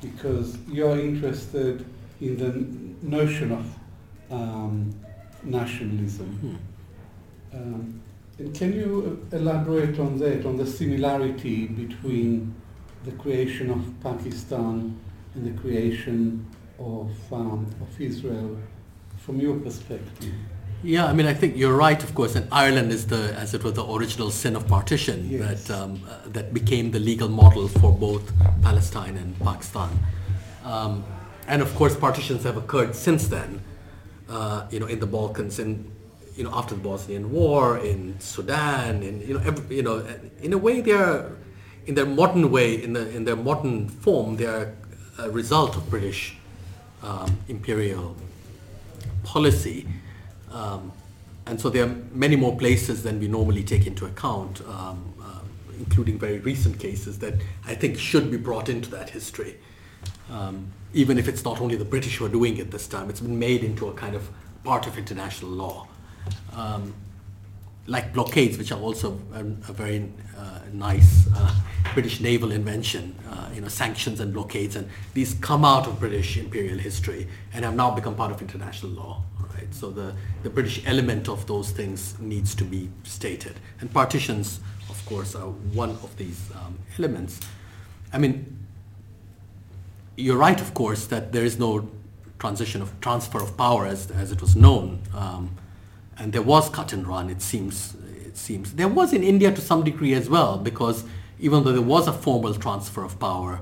because you're interested in the notion of um, nationalism. Mm-hmm. Um, and can you elaborate on that, on the similarity between the creation of Pakistan and the creation of, um, of Israel from your perspective? Yeah, I mean, I think you're right, of course, and Ireland is the, as it were, the original sin of partition yes. that um, uh, that became the legal model for both Palestine and Pakistan. Um, and of course, partitions have occurred since then uh, you know, in the Balkans, and you know, after the Bosnian War, in Sudan, in you know, every, you know, in a way, they are, in their modern way, in the in their modern form, they are a result of British um, imperial policy. Um, and so there are many more places than we normally take into account, um, uh, including very recent cases that I think should be brought into that history. Even if it's not only the British who are doing it this time, it's been made into a kind of part of international law. Um, like blockades, which are also a, a very uh, nice uh, British naval invention, uh, you know, sanctions and blockades, and these come out of British imperial history and have now become part of international law. Right? So the, the British element of those things needs to be stated. And partitions, of course, are one of these um, elements. I mean, you're right, of course, that there is no transition of transfer of power as, as it was known. Um, and there was cut and run, it seems. It seems. There was in India to some degree as well, because even though there was a formal transfer of power,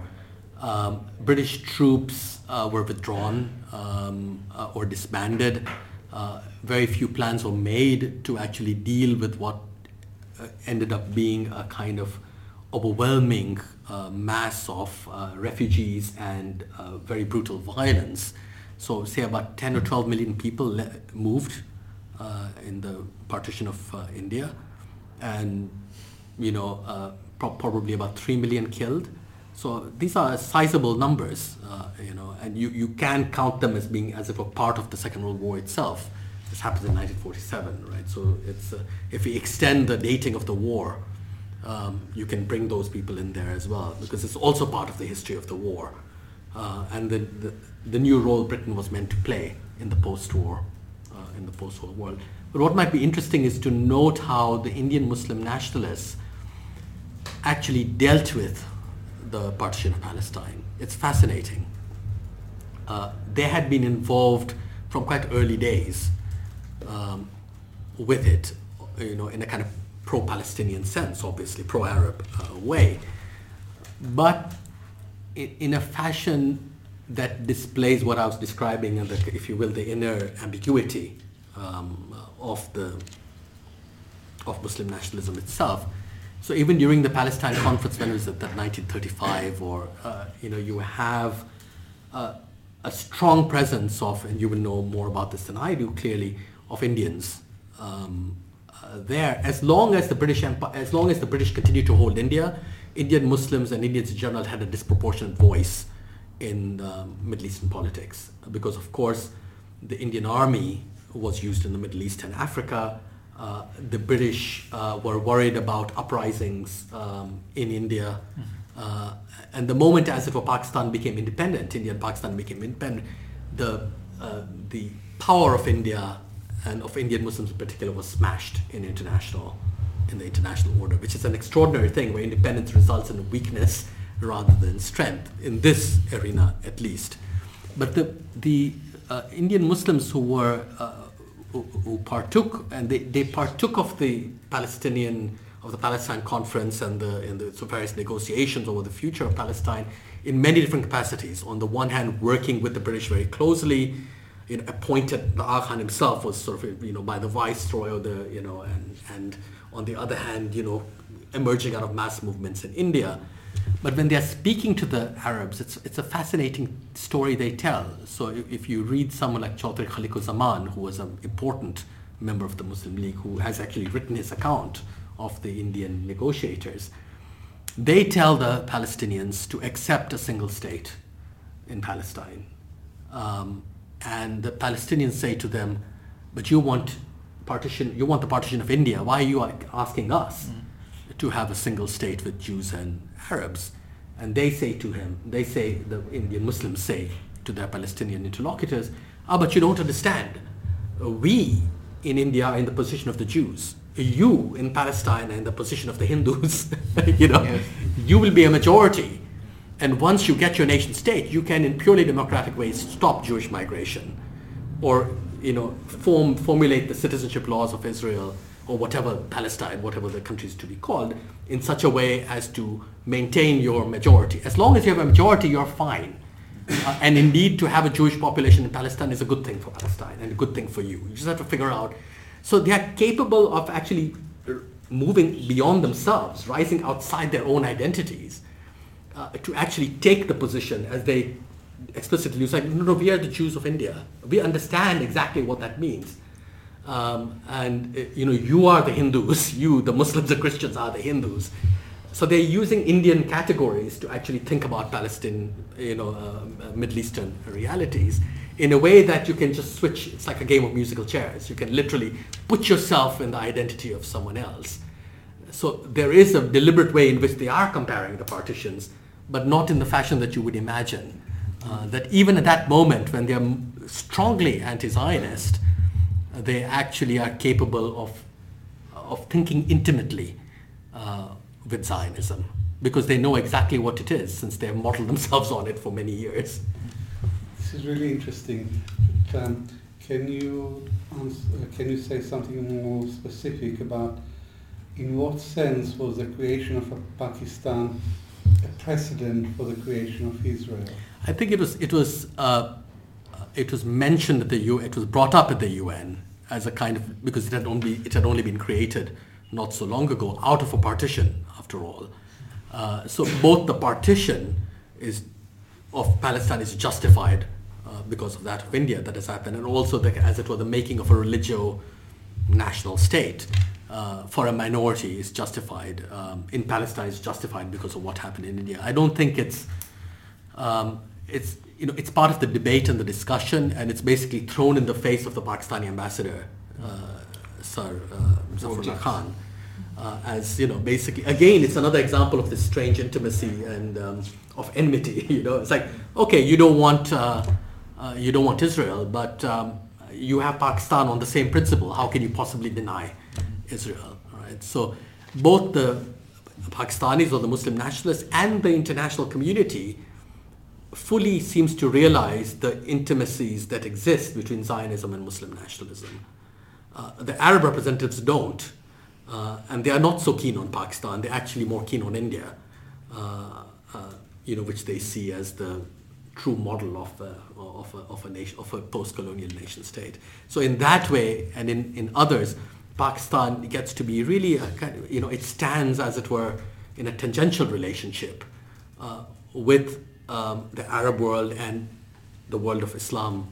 um, British troops uh, were withdrawn um, uh, or disbanded. Uh, very few plans were made to actually deal with what uh, ended up being a kind of overwhelming mass of uh, refugees and uh, very brutal violence. So, say about 10 or 12 million people le- moved uh, in the partition of India, and you know, pro- probably about 3 million killed. So these are sizable numbers, uh, you know, and you, you can count them as being as if a part of the Second World War itself. This happens in 1947, right? So it's uh, if we extend the dating of the war, um, you can bring those people in there as well because it's also part of the history of the war uh, and the, the, the new role Britain was meant to play in the post-war uh, in the post-war world. But what might be interesting is to note how the Indian Muslim nationalists actually dealt with the partition of Palestine. It's fascinating. Uh, they had been involved from quite early days um, with it, you know, in a kind of pro-Palestinian sense, obviously pro-Arab uh, way, but in, in, a fashion that displays what I was describing, and the, if you will, the inner ambiguity um, of the of Muslim nationalism itself. So even during the Palestine conference, when it was at that 1935, or uh, you know, you have uh, a strong presence of, and you will know more about this than I do, clearly, of Indians um, uh, there. As long as the British Empire, as long as the British continued to hold India, Indian Muslims and Indians in general had a disproportionate voice in um, Middle Eastern politics, because of course, the Indian army was used in the Middle East and Africa uh, the British uh, were worried about uprisings um, in India. Mm-hmm. Uh, and the moment as if Pakistan became independent, India and Pakistan became independent, the, uh, the power of India and of Indian Muslims in particular was smashed in international in the international order, which is an extraordinary thing where independence results in weakness rather than strength, in this arena at least. But the, the uh, Indian Muslims who were uh, who, who partook, and they, they partook of the Palestinian of the Palestine conference and the in the so various negotiations over the future of Palestine in many different capacities. On the one hand, working with the British very closely, appointed the Aga himself was sort of you know by the viceroy or the you know and and on the other hand, you know, emerging out of mass movements in India. But when they're speaking to the Arabs, it's, it's a fascinating story they tell. So if, if you read someone like Chaudhry Khaliquzzaman, who was an important member of the Muslim League, who has actually written his account of the Indian negotiators, they tell the Palestinians to accept a single state in Palestine. Um, and the Palestinians say to them, but you want partition, you want the partition of India. Why are you asking us? Mm to have a single state with Jews and Arabs. And they say to him, they say, the Indian Muslims say to their Palestinian interlocutors, ah, but you don't understand. We in India are in the position of the Jews. You in Palestine are in the position of the Hindus. you know, yes. you will be a majority. And once you get your nation state, you can in purely democratic ways stop Jewish migration or, you know, form, formulate the citizenship laws of Israel or whatever Palestine, whatever the country is to be called, in such a way as to maintain your majority. As long as you have a majority, you're fine. Uh, and indeed, to have a Jewish population in Palestine is a good thing for Palestine and a good thing for you. You just have to figure out. So they are capable of actually moving beyond themselves, rising outside their own identities, uh, to actually take the position as they explicitly like, no, no, we are the Jews of India. We understand exactly what that means. Um, and uh, you know, you are the Hindus, you, the Muslims the Christians are the Hindus. So they're using Indian categories to actually think about Palestine, you know, uh, Middle Eastern realities in a way that you can just switch. It's like a game of musical chairs. You can literally put yourself in the identity of someone else. So there is a deliberate way in which they are comparing the partitions, but not in the fashion that you would imagine. Uh, that even at that moment, when they're strongly anti-Zionist, they actually are capable of, of thinking intimately uh, with Zionism because they know exactly what it is since they've modeled themselves on it for many years. This is really interesting. But, um, can you answer, can you say something more specific about in what sense was the creation of Pakistan a precedent for the creation of Israel? I think it was it was uh, it was mentioned at the UN, it was brought up at the UN as a kind of because it had only it had only been created not so long ago out of a partition after all. Uh, so both the partition is of Palestine is justified uh, because of that of India that has happened, and also the, as it were the making of a religio national state uh, for a minority is justified um, in Palestine is justified because of what happened in India. I don't think it's um, it's you know it's part of the debate and the discussion, and it's basically thrown in the face of the Pakistani ambassador, uh, Sir uh, Zafarullah Khan. Uh, as you know, basically, again, it's another example of this strange intimacy and um, of enmity. You know, it's like, okay, you don't want uh, uh, you don't want Israel, but um, you have Pakistan on the same principle. How can you possibly deny Israel? Right. So, both the Pakistanis or the Muslim nationalists and the international community fully seems to realize the intimacies that exist between Zionism and Muslim nationalism. Uh, the Arab representatives don't, uh, and they are not so keen on Pakistan. They're actually more keen on India, uh, uh you know, which they see as the true model of a, of a, of a nation of a post-colonial nation state. So in that way, and in, in others, Pakistan gets to be really a kind of, you know, it stands as it were in a tangential relationship uh, with um, the Arab world and the world of Islam,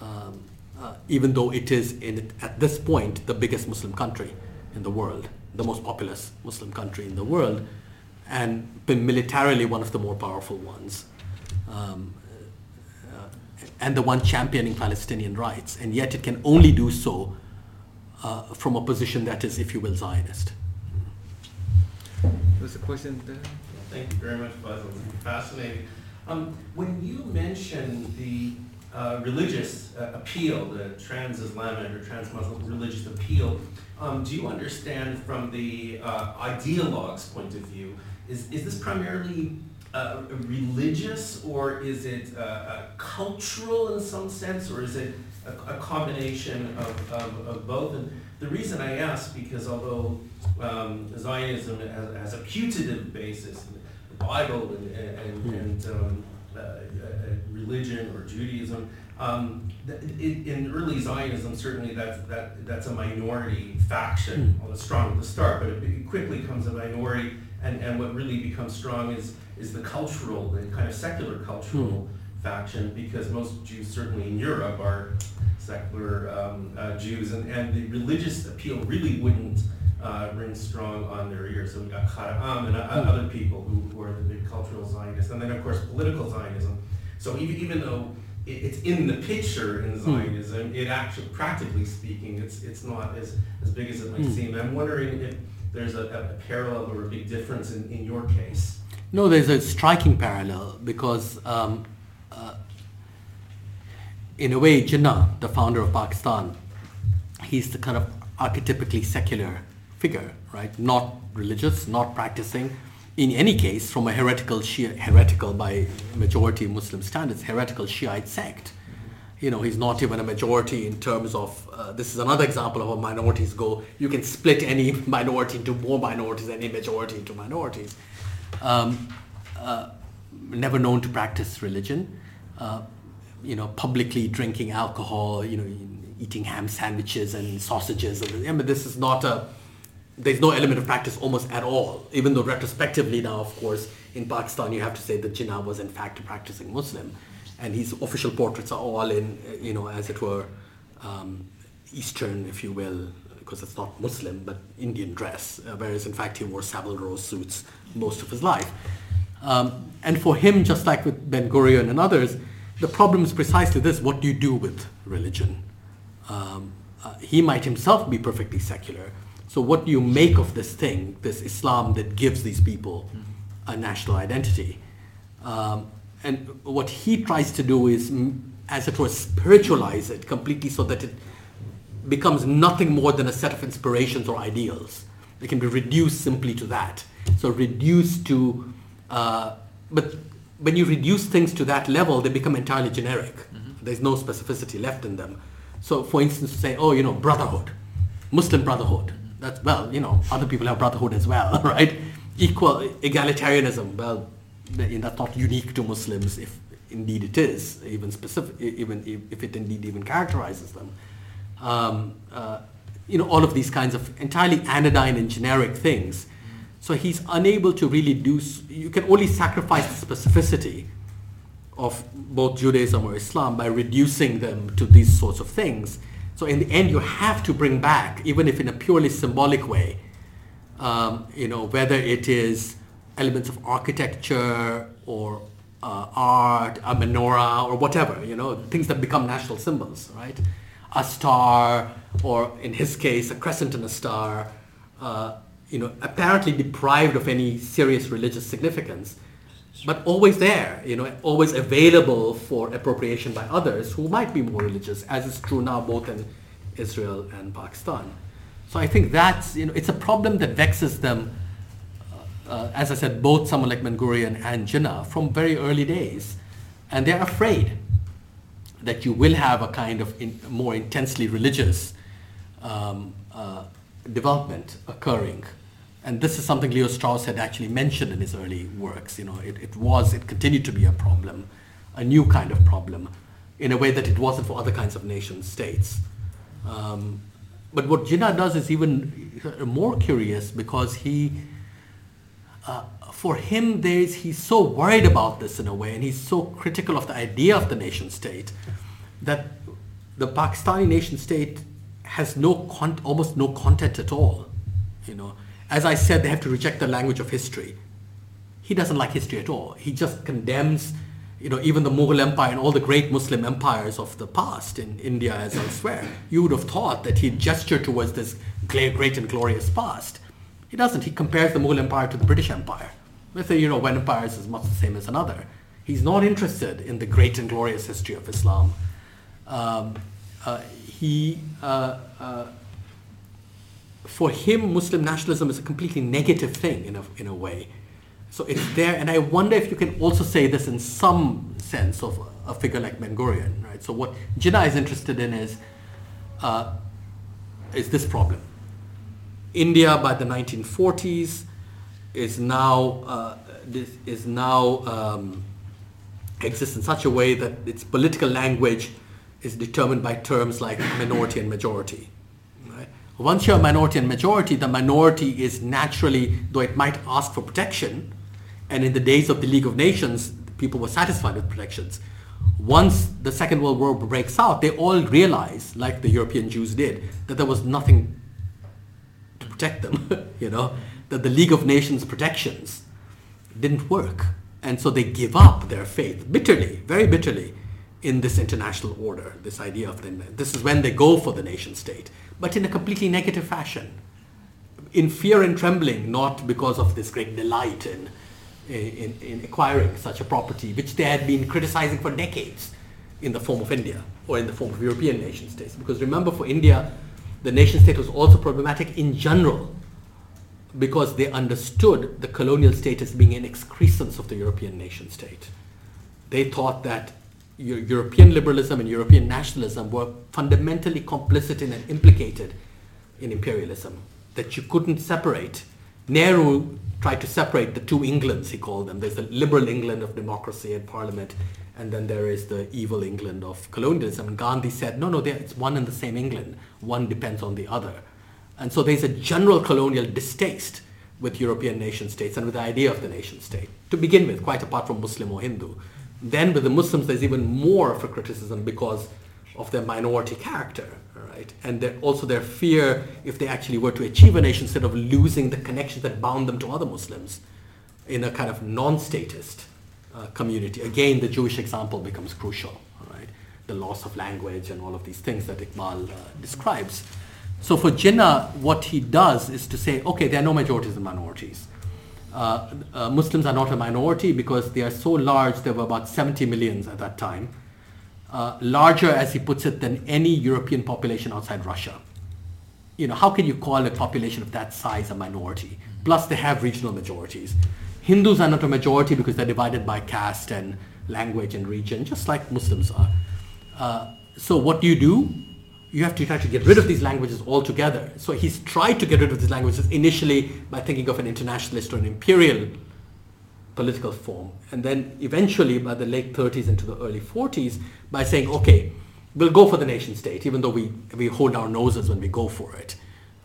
um, uh, even though it is in, at this point the biggest Muslim country in the world, the most populous Muslim country in the world, and militarily one of the more powerful ones, um, uh, and the one championing Palestinian rights, and yet it can only do so uh, from a position that is, if you will, Zionist. There's a question there. Thank you very much, Faisal. Fascinating. Um, when you mention the uh, religious uh, appeal, the trans-Islamic or trans-Muslim religious appeal, um, do you understand from the uh, ideologue's point of view, is, is this primarily uh, religious or is it uh, uh, cultural in some sense or is it a, a combination of, of, of, both? And the reason I ask, because although um, Zionism has, has, a putative basis, the Bible and, and, hmm. and um, uh, uh, religion or Judaism. Um, in, in early Zionism, certainly that's, that, that's a minority faction. Hmm. Strong at the start, but it quickly becomes a minority. And, and what really becomes strong is, is the cultural, the kind of secular cultural mm. faction, because most Jews, certainly in Europe, are secular um, uh, Jews. And, and the religious appeal really wouldn't uh, ring strong on their ears. So we got Ahad Ha'am and uh, hmm. other people who, who, are the big cultural Zionists. And then, of course, political Zionism. So even, even though it, it's in the picture in hmm. Zionism, it actually, practically speaking, it's, it's not as, as big as it might mm. seem. I'm wondering if there's a, a, parallel or a big difference in, in your case. No, there's a striking parallel because um, uh, in a way, Jinnah, the founder of Pakistan, he's the kind of archetypically secular figure, right? Not religious, not practicing. In any case, from a heretical Shia, heretical by majority Muslim standards, heretical Shiite sect. You know, he's not even a majority in terms of, uh, this is another example of how minorities go. You can split any minority into more minorities, any majority into minorities. Um, uh, never known to practice religion. Uh, you know, publicly drinking alcohol, you know, eating ham sandwiches and sausages. I mean, this is not a there's no element of practice almost at all, even though retrospectively now, of course, in Pakistan, you have to say that Jinnah was in fact a practicing Muslim. And his official portraits are all in, you know, as it were, um, Eastern, if you will, because it's not Muslim, but Indian dress, uh, whereas in fact he wore Savile Row suits most of his life. Um, and for him, just like with Ben Gurion and others, the problem is precisely this, what do you do with religion? Um, uh, he might himself be perfectly secular, so what do you make of this thing, this Islam that gives these people a national identity? Um, and what he tries to do is, as it were, spiritualize it completely so that it becomes nothing more than a set of inspirations or ideals. It can be reduced simply to that. So reduced to, uh, but when you reduce things to that level, they become entirely generic. Mm-hmm. There's no specificity left in them. So for instance, say, oh, you know, brotherhood, Muslim brotherhood that's well, you know, other people have brotherhood as well, right? Equal egalitarianism. Well, that's not unique to Muslims, if indeed it is, even specific, even if it indeed even characterizes them. Um, uh, you know, all of these kinds of entirely anodyne and generic things So he's unable to really do, you can only sacrifice the specificity of both Judaism or Islam by reducing them to these sorts of things. So in the end, you have to bring back, even if in a purely symbolic way, um, you know, whether it is elements of architecture or uh, art, a menorah or whatever, you know, things that become national symbols, right? A star, or in his case, a crescent and a star, uh, you know, apparently deprived of any serious religious significance, but always there, you know, always available for appropriation by others who might be more religious, as is true now both in Israel and Pakistan. So I think that's, you know, it's a problem that vexes them, uh, uh, as I said, both someone like Ben Gurion and Jinnah from very early days. And they're afraid that you will have a kind of in, more intensely religious um, uh, development occurring. And this is something Leo Strauss had actually mentioned in his early works. You know, it, it was, it continued to be a problem, a new kind of problem, in a way that it wasn't for other kinds of nation states. Um, but what Jinnah does is even more curious because he, uh, for him, there's, he's so worried about this in a way, and he's so critical of the idea of the nation state that the Pakistani nation state has no con- almost no content at all. You know, as I said, they have to reject the language of history. He doesn't like history at all. He just condemns, you know, even the Mughal Empire and all the great Muslim empires of the past in India as elsewhere. You would have thought that he'd gesture towards this great and glorious past. He doesn't. He compares the Mughal Empire to the British Empire. Let's say, you know, one empire is as much the same as another. He's not interested in the great and glorious history of Islam. Um, uh, he, uh, uh, for him, Muslim nationalism is a completely negative thing in a, in a way. So it's there, and I wonder if you can also say this in some sense of a figure like Ben Gurion, right? So what Jinnah is interested in is, uh, is this problem. India by the 1940s is now, uh, this is now um, exists in such a way that its political language is determined by terms like minority and majority. Right? Once you're a minority and majority, the minority is naturally, though it might ask for protection, and in the days of the League of Nations, people were satisfied with protections. Once the Second World War breaks out, they all realize, like the European Jews did, that there was nothing to protect them, you know, that the League of Nations protections didn't work. And so they give up their faith bitterly, very bitterly, in this international order, this idea of the, this is when they go for the nation state, but in a completely negative fashion, in fear and trembling, not because of this great delight in, in, in acquiring such a property, which they had been criticizing for decades in the form of India or in the form of European nation states. Because remember, for India, the nation state was also problematic in general because they understood the colonial state as being an excrescence of the European nation state. They thought that European liberalism and European nationalism were fundamentally complicit in and implicated in imperialism, that you couldn't separate. Nehru tried to separate the two Englands, he called them. There's the liberal England of democracy and parliament, and then there is the evil England of colonialism. And Gandhi said, no, no, it's one and the same England. One depends on the other. And so there's a general colonial distaste with European nation states and with the idea of the nation state, to begin with, quite apart from Muslim or Hindu. Then with the Muslims, there's even more of a criticism because of their minority character, right? And also their fear, if they actually were to achieve a nation state, of losing the connections that bound them to other Muslims in a kind of non-statist uh, community. Again, the Jewish example becomes crucial, right? The loss of language and all of these things that Iqbal uh, describes. So for Jinnah, what he does is to say, okay, there are no majorities and minorities. Uh, uh, Muslims are not a minority because they are so large, there were about 70 millions at that time. Uh, larger, as he puts it, than any European population outside Russia. You know, how can you call a population of that size a minority? Plus, they have regional majorities. Hindus are not a majority because they're divided by caste and language and region, just like Muslims are. Uh, so, what do you do? You have to try to get rid of these languages altogether. So, he's tried to get rid of these languages initially by thinking of an internationalist or an imperial political form. And then eventually, by the late 30s into the early 40s, by saying, okay, we'll go for the nation state, even though we, we hold our noses when we go for it.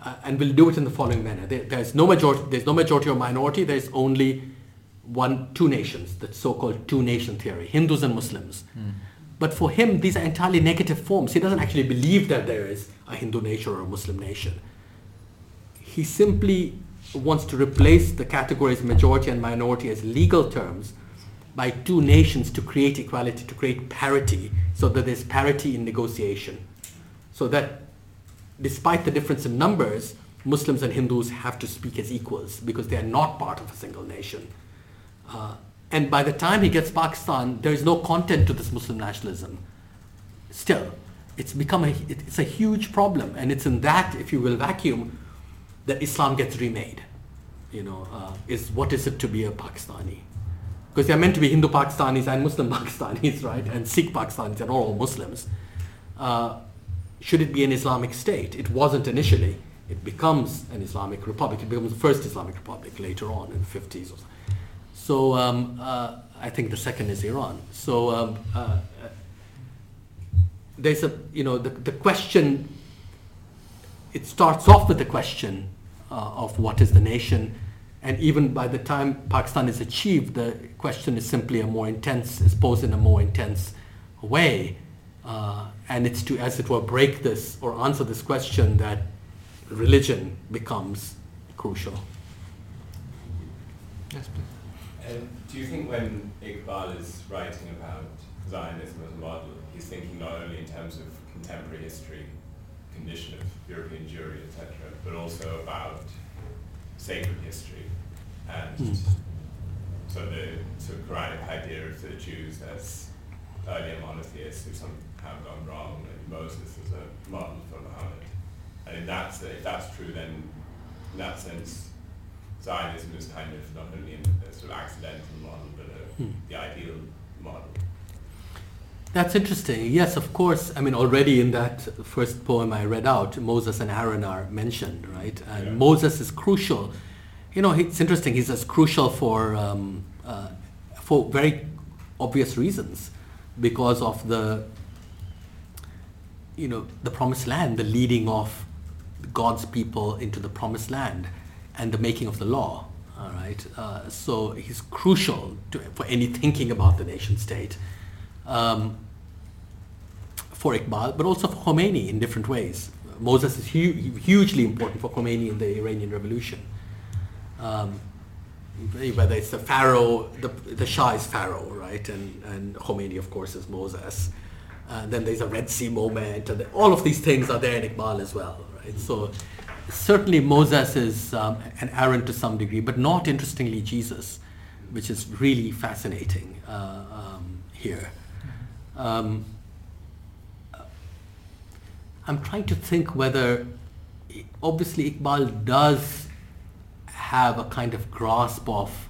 uh, and we'll do it in the following manner. There, there's no majority. There's no majority or minority. There's only one, two nations. The so-called two-nation theory: Hindus and Muslims. Mm. But for him, these are entirely negative forms. He doesn't actually believe that there is a Hindu nation or a Muslim nation. He simply wants to replace the categories majority and minority as legal terms by two nations to create equality, to create parity, so that there's parity in negotiation. So that despite the difference in numbers, Muslims and Hindus have to speak as equals because they are not part of a single nation. Uh, and by the time he gets Pakistan, there is no content to this Muslim nationalism. Still, it's become a, it's a huge problem. And it's in that, if you will, vacuum that Islam gets remade. You know, uh, is what is it to be a Pakistani? Because they're meant to be Hindu Pakistanis and Muslim Pakistanis, right? And Sikh Pakistanis not all Muslims. Uh, should it be an Islamic state? It wasn't initially. It becomes an Islamic republic. It becomes the first Islamic republic later on in the 50s or. So um, uh, I think the second is Iran. So um, uh, there's a, you know, the, the question, it starts off with the question uh, of what is the nation. And even by the time Pakistan is achieved, the question is simply a more intense, is posed in a more intense way. Uh, and it's to, as it were, break this or answer this question that religion becomes crucial. Yes, please. Do you think when Iqbal is writing about Zionism as a model, he's thinking not only in terms of contemporary history, condition of European Jewry, etc., but also about sacred history and Mm. so the sort of Quranic idea of the Jews as earlier monotheists who somehow gone wrong, and Moses as a model for Muhammad. And in that, if that's true, then in that sense, Zionism is kind of not only a sort of accidental model, but a, Hmm. the ideal model. That's interesting. Yes, of course. I mean, already in that first poem I read out, Moses and Aaron are mentioned, right? And Yeah. Moses is crucial. You know, it's interesting. He's as crucial for um, uh, for very obvious reasons, because of the you know the promised land, the leading of God's people into the promised land, and the making of the law. All right. Uh, so he's crucial to, for any thinking about the nation state. Um, for Iqbal, but also for Khomeini in different ways. Moses is hu- hugely important for Khomeini in the Iranian Revolution. Um, whether it's the Pharaoh, the, the Shah is Pharaoh, right? And, and Khomeini, of course, is Moses. And then there's a Red Sea moment, and all of these things are there in Iqbal as well, right? So certainly Moses is um, an Aaron to some degree, but not interestingly Jesus, which is really fascinating uh, um, here. Um, I'm trying to think whether, obviously, Iqbal does have a kind of grasp of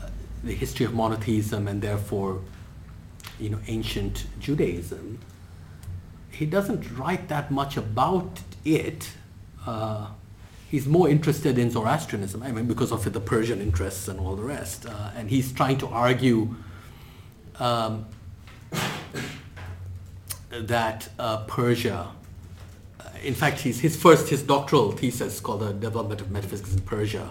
uh, the history of monotheism and therefore, you know, ancient Judaism. He doesn't write that much about it. Uh, he's more interested in Zoroastrianism, I mean, because of the Persian interests and all the rest. Uh, and he's trying to argue um, that uh, Persia, uh, in fact, his, his first, his doctoral thesis called The Development of Metaphysics in Persia,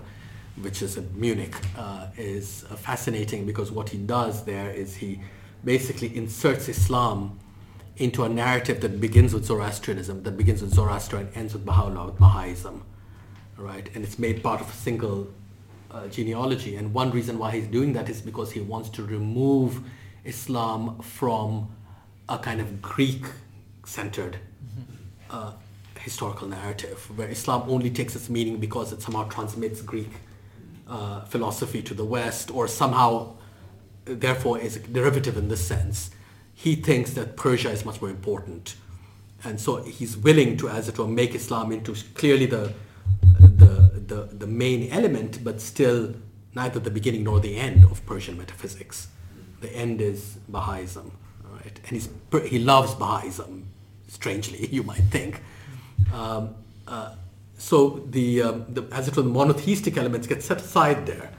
which is in Munich, uh, is fascinating because what he does there is he basically inserts Islam into a narrative that begins with Zoroastrianism, that begins with Zoroaster and ends with Baha'u'llah, with Baha'ism, right? And it's made part of a single uh, genealogy. And one reason why he's doing that is because he wants to remove Islam from a kind of Greek-centered uh, historical narrative, where Islam only takes its meaning because it somehow transmits Greek uh, philosophy to the West, or somehow, therefore, is a derivative in this sense. He thinks that Persia is much more important, and so he's willing to, as it were, make Islam into clearly the the the, the main element, but still neither the beginning nor the end of Persian metaphysics. The end is Baha'ism, right? And he's, he loves Baha'ism, strangely, you might think. Um, uh, so the, um, the, as it were, the monotheistic elements get set aside there,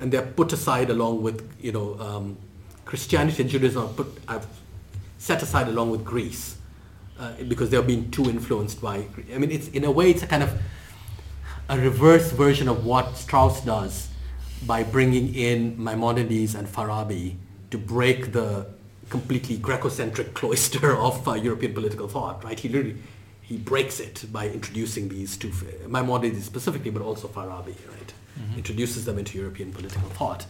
and they're put aside along with, you know, um, Christianity and Judaism are put, are set aside along with Greece. uh, because they're being too influenced by. I mean, it's in a way it's a kind of a reverse version of what Strauss does by bringing in Maimonides and Farabi to break the completely Greco-centric cloister of uh, European political thought. Right? He literally he breaks it by introducing these two Maimonides specifically, but also Farabi. Right? Mm-hmm. Introduces them into European political thought,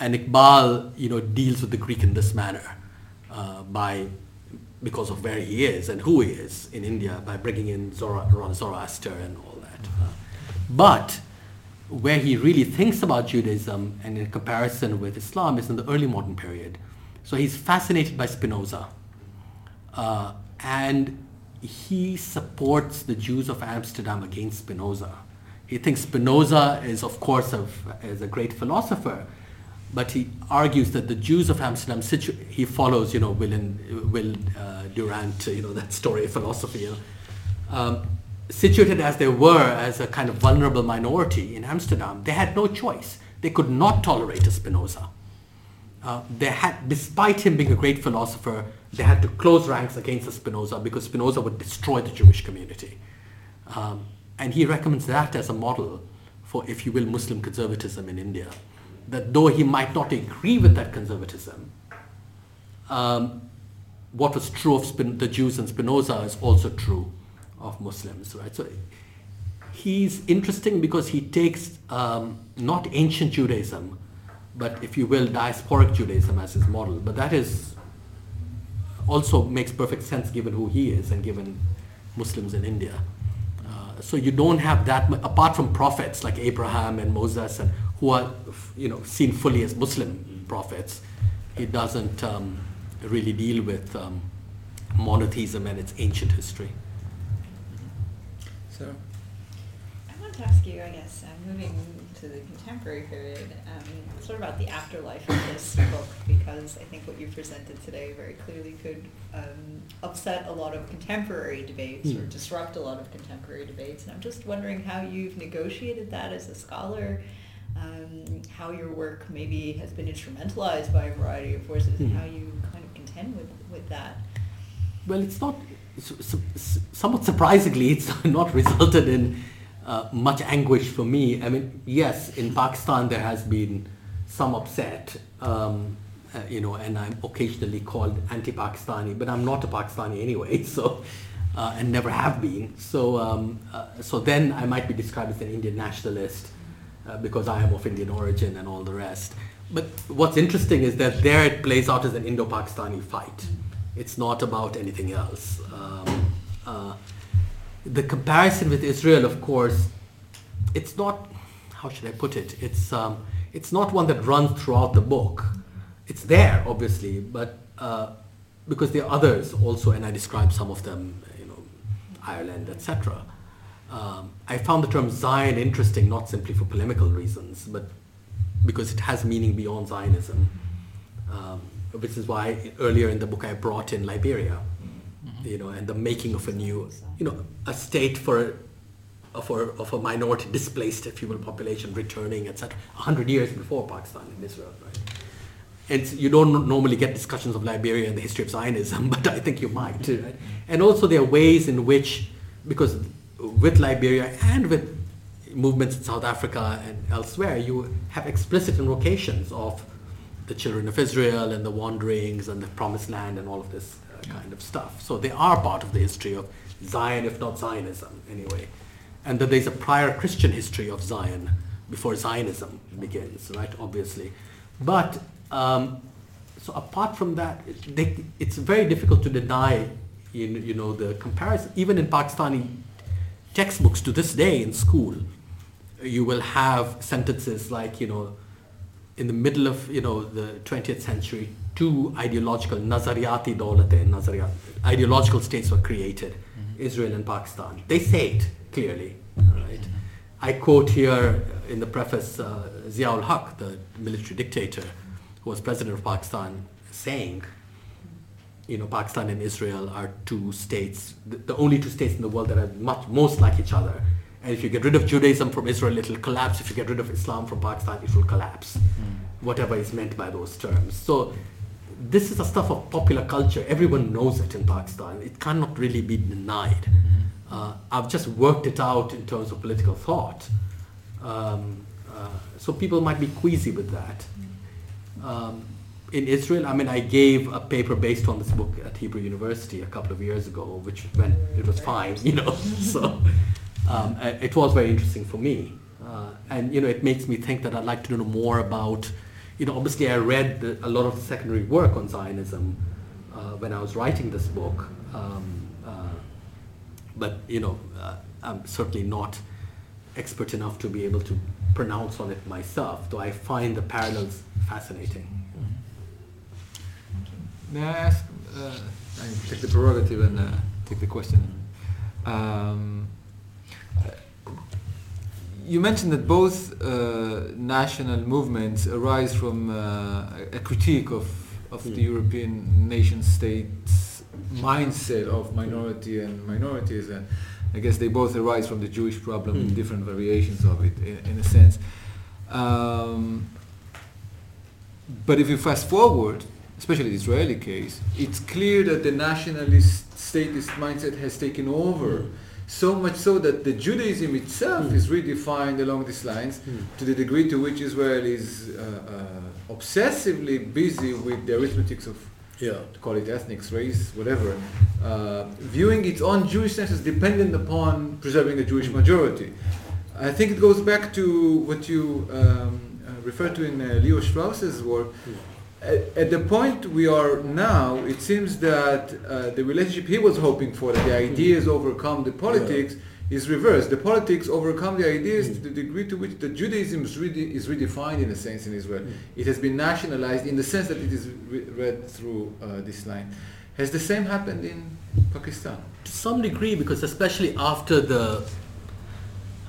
and Iqbal, you know, deals with the Greek in this manner uh, by because of where he is and who he is in India by bringing in Zoroaster and all that. Uh, but where he really thinks about Judaism and in comparison with Islam is in the early modern period. So he's fascinated by Spinoza. Uh, and he supports the Jews of Amsterdam against Spinoza. He thinks Spinoza is, of course, a, is a great philosopher, but he argues that the Jews of Amsterdam, situ- he follows, you know, Will, and, Will uh, Durant, you know, that story of philosophy, you know, um, situated as they were as a kind of vulnerable minority in Amsterdam, they had no choice. They could not tolerate a Spinoza. Uh, they had, despite him being a great philosopher, they had to close ranks against Spinoza because Spinoza would destroy the Jewish community. Um, and he recommends that as a model for, if you will, Muslim conservatism in India that though he might not agree with that conservatism, um, what was true of Spin- the Jews and Spinoza is also true of Muslims, right? So he's interesting because he takes um, not ancient Judaism, but if you will, diasporic Judaism as his model. But that is also makes perfect sense given who he is and given Muslims in India. Uh, so you don't have that apart from prophets like Abraham and Moses and who are you know seen fully as Muslim prophets. It doesn't um, really deal with um, monotheism and its ancient history. So, I want to ask you, I guess, uh, moving to the contemporary period, um, sort of about the afterlife of this book, because I think what you presented today very clearly could um, upset a lot of contemporary debates mm. or hmm. disrupt a lot of contemporary debates. And I'm just wondering how you've negotiated that as a scholar um, how your work maybe has been instrumentalized by a variety of forces mm. and hmm. how you kind of contend with, with that. Well, it's not, somewhat surprisingly, it's not resulted in uh, much anguish for me. I mean, yes, in Pakistan there has been some upset, um, uh, you know, and I'm occasionally called anti-Pakistani, but I'm not a Pakistani anyway, so, uh, and never have been. So, um, uh, so then I might be described as an Indian nationalist uh, because I am of Indian origin and all the rest. But what's interesting is that there it plays out as an Indo-Pakistani fight. It's not about anything else. Um, uh, the comparison with Israel, of course, it's not. How should I put it? It's um, it's not one that runs throughout the book. It's there, obviously, but uh, because there are others also, and I describe some of them, you know, Ireland, etc. Um, I found the term Zion interesting not simply for polemical reasons, but because it has meaning beyond Zionism, um, which is why earlier in the book I brought in Liberia, mm-hmm. you know, and the making of a new, you know, a state for for of a minority displaced, if you will, population returning, etc. hundred years before Pakistan and Israel, right? And you don't normally get discussions of Liberia and the history of Zionism, but I think you might, right? And also there are ways in which, because with Liberia and with movements in South Africa and elsewhere, you have explicit invocations of the children of Israel and the wanderings and the promised land and all of this uh, kind of stuff. So they are part of the history of Zion, if not Zionism, anyway. And that there's a prior Christian history of Zion before Zionism begins, right? Obviously. But um, so apart from that, they, it's very difficult to deny, you, you know, the comparison. Even in Pakistani textbooks to this day in school, you will have sentences like, you know, in the middle of, you know, the 20th century, two ideological, Nazariyati dawlatain, Nazariyat, ideological states were created, mm-hmm. Israel and Pakistan. They say it clearly, right? Mm-hmm. I quote here in the preface uh, Ziaul Haq, the military dictator who was president of Pakistan, saying, you know, Pakistan and Israel are two states, the, the, only two states in the world that are much most like each other. And if you get rid of Judaism from Israel, it will collapse. If you get rid of Islam from Pakistan, it will collapse. Mm. Whatever is meant by those terms. So this is the stuff of popular culture. Everyone knows it in Pakistan. It cannot really be denied. Mm-hmm. Uh, I've just worked it out in terms of political thought. Um, uh, so people might be queasy with that. Um, in Israel, I mean, I gave a paper based on this book at Hebrew University a couple of years ago, which when it was fine, you know. so um, uh, it was very interesting for me. Uh, and, you know, it makes me think that I'd like to know more about, you know, obviously I read the, a lot of secondary work on Zionism uh, when I was writing this book. Um, uh, but, you know, uh, I'm certainly not expert enough to be able to pronounce on it myself, though I find the parallels fascinating. May I ask, uh, I take the prerogative and uh, take the question. Um, you mentioned that both uh, national movements arise from uh, a critique of, of the Mm. European nation states mindset of minority and minorities and I guess they both arise from the Jewish problem in Mm. different variations of it in, in a sense. Um, but if you fast forward, especially the Israeli case, it's clear that the nationalist statist mindset has taken over. So much so that the Judaism itself Mm. is redefined along these lines Mm. to the degree to which Israel is uh, uh, obsessively busy with the arithmetics of Yeah. to call it ethnics, race, whatever, uh, viewing its own Jewishness as dependent upon preserving a Jewish majority. I think it goes back to what you um, uh, referred to in uh, Leo Strauss's work. At, at the point we are now, it seems that uh, the relationship he was hoping for, that the ideas overcome the politics, is reversed. The politics overcome the ideas Mm. to the degree to which the Judaism is, rede- is redefined in a sense in Israel. Mm. It has been nationalized in the sense that it is re- read through uh, this line. Has the same happened in Pakistan? To some degree, because especially after the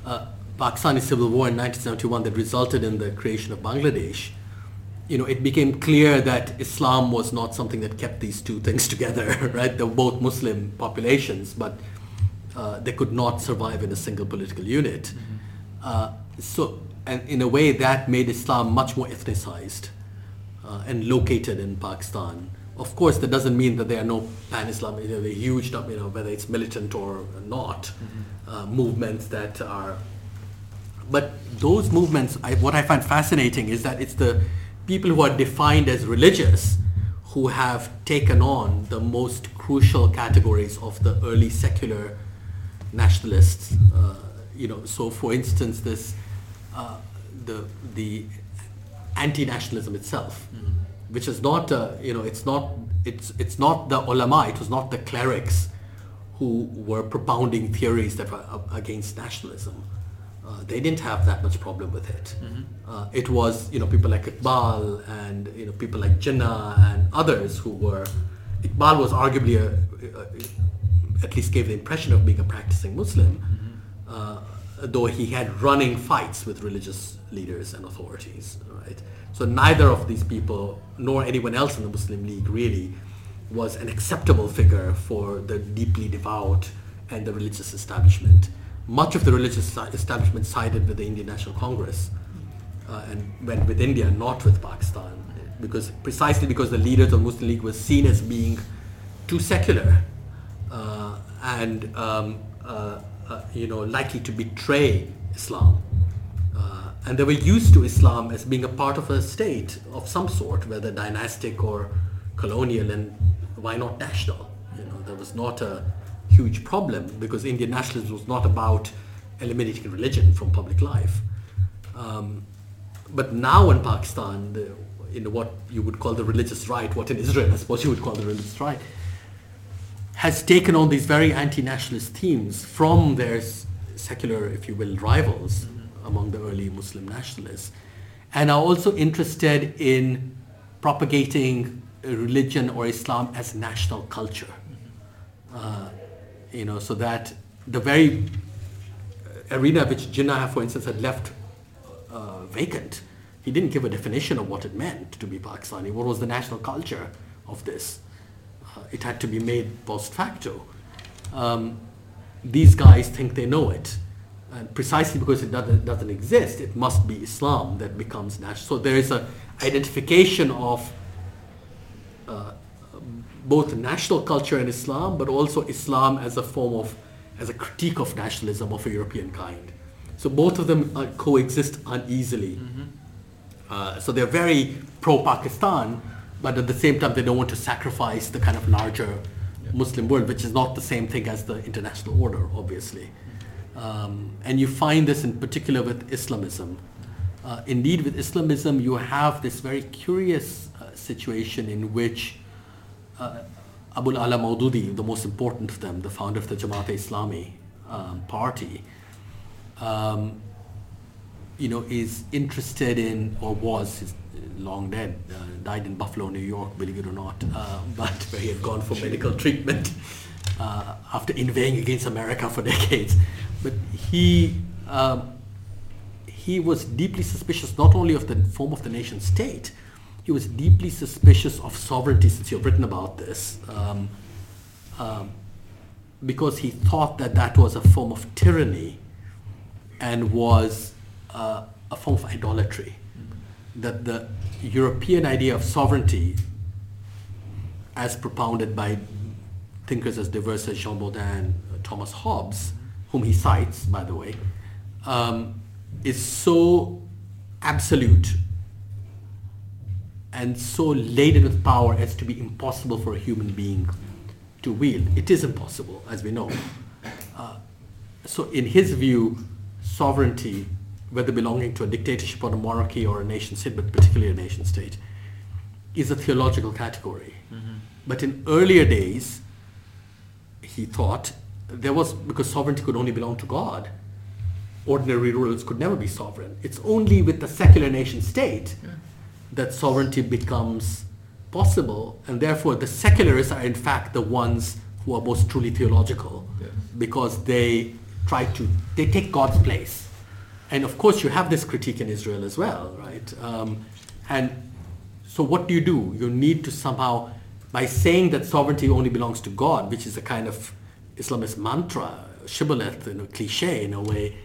uh, Pakistani civil war in 1971 that resulted in the creation of Bangladesh, you know, it became clear that Islam was not something that kept these two things together, right? They were both Muslim populations, but uh, they could not survive in a single political unit. Uh, so, and in a way, that made Islam much more ethnicized uh, and located in Pakistan. Of course, that doesn't mean that there are no pan-Islam, you know, the huge, you know, whether it's militant or not, uh, movements that are. But those movements, I, what I find fascinating is that it's the people who are defined as religious who have taken on the most crucial categories of the early secular nationalists. Uh, you know, so for instance, this uh, the the anti-nationalism itself, which is not uh, you know it's not it's it's not the ulama, it was not the clerics who were propounding theories that were against nationalism. Uh, they didn't have that much problem with it. Uh, it was you know people like Iqbal and you know people like Jinnah and others who were. Iqbal was arguably a, a, at least gave the impression of being a practicing Muslim, uh, though he had running fights with religious leaders and authorities. Right. So neither of these people, nor anyone else in the Muslim League, really was an acceptable figure for the deeply devout and the religious establishment. Much of the religious establishment sided with the Indian National Congress uh, and went with India, not with Pakistan, because precisely because the leaders of Muslim League were seen as being too secular uh, and um, uh, uh, you know likely to betray Islam. Uh, and they were used to Islam as being a part of a state of some sort, whether dynastic or colonial, and why not national? You know, there was not a huge problem because Indian nationalism was not about eliminating religion from public life. Um, but now in Pakistan, the, in what you would call the religious right, what in Israel I suppose you would call the religious right, has taken on these very anti-nationalist themes from their s- secular, if you will, rivals among the early Muslim nationalists, and are also interested in propagating religion or Islam as national culture. Uh, you know, so that the very arena which Jinnah, for instance, had left uh, vacant, he didn't give a definition of what it meant to be Pakistani. What was the national culture of this? Uh, it had to be made post facto. Um, these guys think they know it. And precisely because it doesn't, doesn't exist, it must be Islam that becomes national. So there is an identification of uh, both national culture and Islam, but also Islam as a form of, as a critique of nationalism of a European kind. So both of them uh, coexist uneasily. Mm-hmm. Uh, so they're very pro-Pakistan, but at the same time they don't want to sacrifice the kind of larger Muslim world, which is not the same thing as the international order, obviously. Um, and you find this in particular with Islamism. Uh, indeed, with Islamism, you have this very curious uh, situation in which uh, Abu Ala Maududi, the most important of them, the founder of the Jamaat Islami um, party, um, you know, is interested in, or was, he's long dead, uh, died in Buffalo, New York, believe it or not, uh, but where he had gone for medical treatment uh, after inveighing against America for decades. But he, um, he was deeply suspicious not only of the form of the nation state, he was deeply suspicious of sovereignty, since you've written about this, um, um, because he thought that that was a form of tyranny and was uh, a form of idolatry. That the European idea of sovereignty, as propounded by thinkers as diverse as Jean Bodin, uh, Thomas Hobbes, whom he cites, by the way, um, is so absolute and so laden with power as to be impossible for a human being to wield. It is impossible, as we know. Uh, so, in his view, sovereignty, whether belonging to a dictatorship or a monarchy or a nation state, but particularly a nation state, is a theological category. Mm-hmm. But in earlier days, he thought there was, because sovereignty could only belong to God, ordinary rulers could never be sovereign. It's only with the secular nation state yeah. That sovereignty becomes possible, and therefore the secularists are in fact the ones who are most truly theological yes. because they try to they take God's place, and of course you have this critique in Israel as well, right? Um, and so what do you do? You need to somehow, by saying that sovereignty only belongs to God, which is a kind of Islamist mantra, shibboleth, you know, cliche in a way,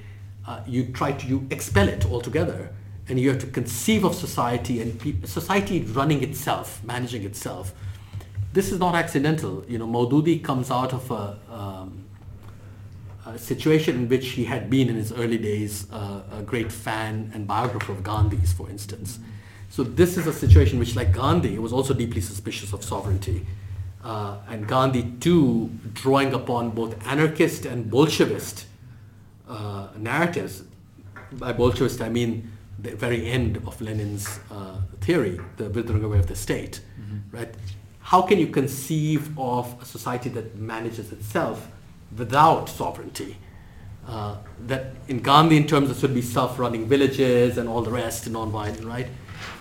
uh, you try to you expel it altogether and you have to conceive of society and pe- society running itself, managing itself. This is not accidental. You know, Maududi comes out of a, um, a situation in which he had been in his early days uh, a great fan and biographer of Gandhi's, for instance. So this is a situation which, like Gandhi, was also deeply suspicious of sovereignty. Uh, and Gandhi too, drawing upon both anarchist and Bolshevist uh, narratives. By Bolshevist, I mean the very end of Lenin's uh, theory, the withering away of the state, mm-hmm. right? How can you conceive of a society that manages itself without sovereignty? Uh, that in Gandhi, in terms of should be self-running villages and all the rest, non-violent, right?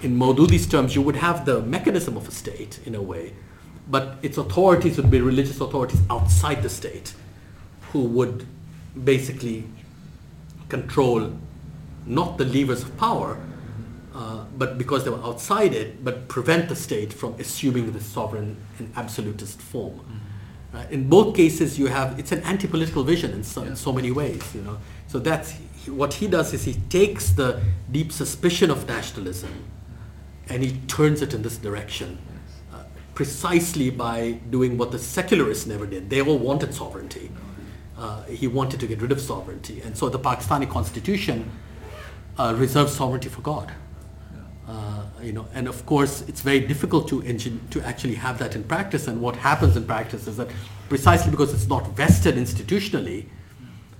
In Maududi's terms, you would have the mechanism of a state in a way, but its authorities would be religious authorities outside the state, who would basically control not the levers of power, uh, but because they were outside it, but prevent the state from assuming the sovereign and absolutist form. Mm-hmm. Uh, in both cases, you have it's an anti-political vision in so, yeah. in so many ways. You know, so that's what he does is he takes the deep suspicion of nationalism, and he turns it in this direction, uh, precisely by doing what the secularists never did. They all wanted sovereignty. Uh, he wanted to get rid of sovereignty, and so the Pakistani constitution uh, reserves sovereignty for God. Uh, you know, and of course, it's very difficult to engine, to actually have that in practice. And what happens in practice is that precisely because it's not vested institutionally,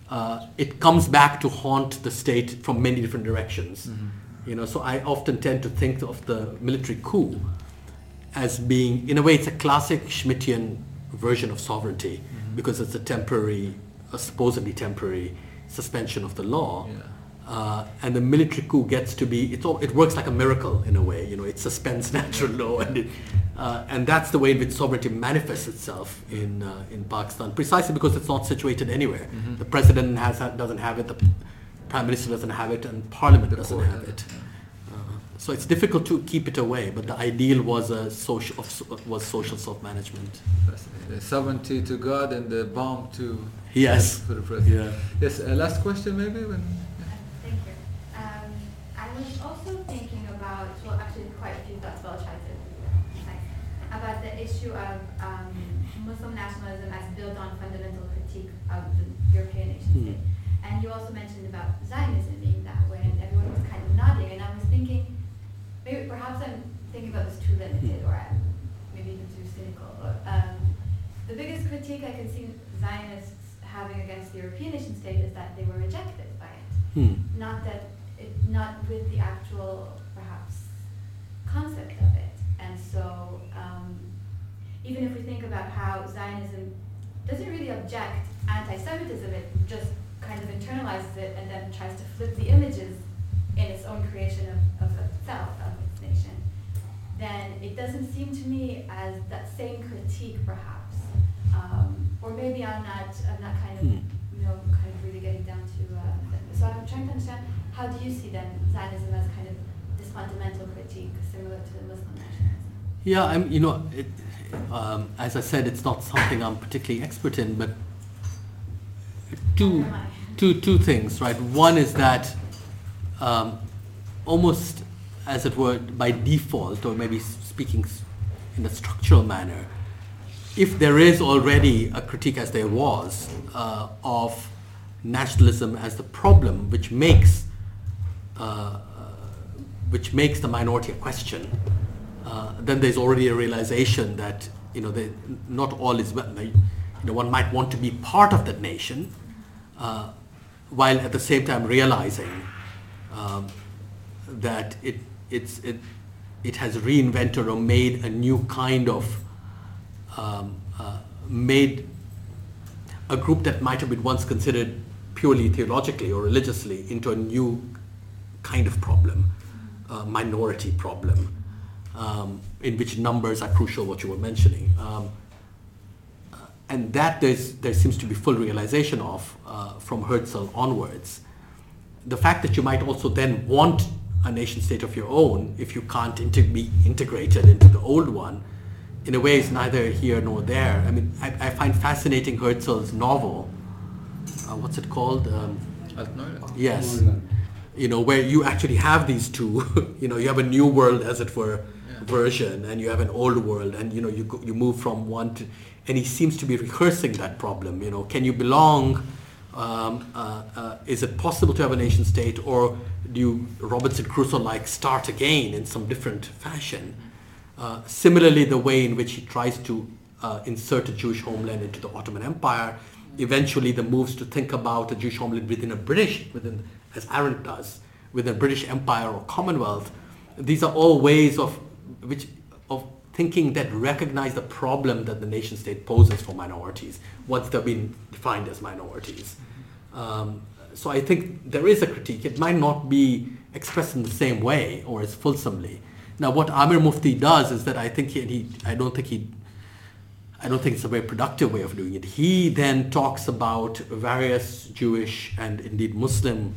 uh, it comes back to haunt the state from many different directions. Mm-hmm. You know, so I often tend to think of the military coup as being, in a way, it's a classic Schmittian version of sovereignty mm-hmm. because it's a temporary, a supposedly temporary suspension of the law. Yeah uh, and the military coup gets to be it, all, it works like a miracle in a way you know it suspends natural law and it, uh, and that's the way in which sovereignty manifests itself in uh, in Pakistan precisely because it's not situated anywhere. Mm-hmm. the president has doesn't have it the prime minister doesn't have it and parliament the doesn't have it. uh, so it's difficult to keep it away but the ideal was a social was social self-management. The sovereignty to God and the bomb to yes. for the president. Yeah. Yes uh, last question maybe when about well, actually quite a few thoughts, well, I'll try to nice, about the issue of um, Muslim nationalism as built on fundamental critique of the European nation Hmm. state. And you also mentioned about Zionism being that way, and everyone was kind of nodding. And I was thinking, maybe perhaps I'm thinking about this too limited, or I'm maybe even too cynical. But, um, the biggest critique I can see Zionists having against the European nation state is that they were rejected by it Hmm. not that not with the actual perhaps concept of it. And so um, even if we think about how Zionism doesn't really object anti-Semitism, it just kind of internalizes it and then tries to flip the images in its own creation of, of itself, of its nation, then it doesn't seem to me as that same critique perhaps. Um, or maybe I'm not, I'm not kind of, Hmm. you know, kind of really getting down to, uh, so I'm trying to understand, how do you see then Zionism as kind of this fundamental critique similar to the Muslim nationalism? Yeah, I'm. You know, it, um, as I said, it's not something I'm particularly expert in, but two, two, two things, right? One is that um, almost, as it were, by default, or maybe speaking in a structural manner, if there is already a critique, as there was, uh, of nationalism as the problem, which makes uh, which makes the minority a question, uh, then there's already a realization that you know they, not all is well. You know, one might want to be part of that nation, uh, while at the same time realizing um, that it it's it it has reinvented or made a new kind of um, uh, made a group that might have been once considered purely theologically or religiously into a new kind of problem, a minority problem, um, in which numbers are crucial, what you were mentioning. Um, uh, and that there seems to be full realization of uh, from Herzl onwards. The fact that you might also then want a nation state of your own if you can't integ- be integrated into the old one, in a way is neither here nor there. I mean, I, I find fascinating Herzl's novel. Uh, what's it called? Um, Altneue. yes Neuland. You know where you actually have these two you know you have a new world as it were Yeah. version and you have an old world and you know you you move from one to and he seems to be rehearsing that problem you know. Can you belong um, uh, uh, is it possible to have a nation state or do you Robinson Crusoe like start again in some different fashion? Uh, similarly the way in which he tries to uh, insert a Jewish homeland into the Ottoman Empire eventually the moves to think about a Jewish homeland within a British within as Arendt does with the British Empire or Commonwealth these are all ways of which of thinking that recognize the problem that the nation state poses for minorities once they've been defined as minorities. Um, so I think there is a critique. It might not be expressed in the same way or as fulsomely. Now, what Aamir Mufti does is that I think he, he I don't think he I don't think it's a very productive way of doing it. He then talks about various Jewish and indeed Muslim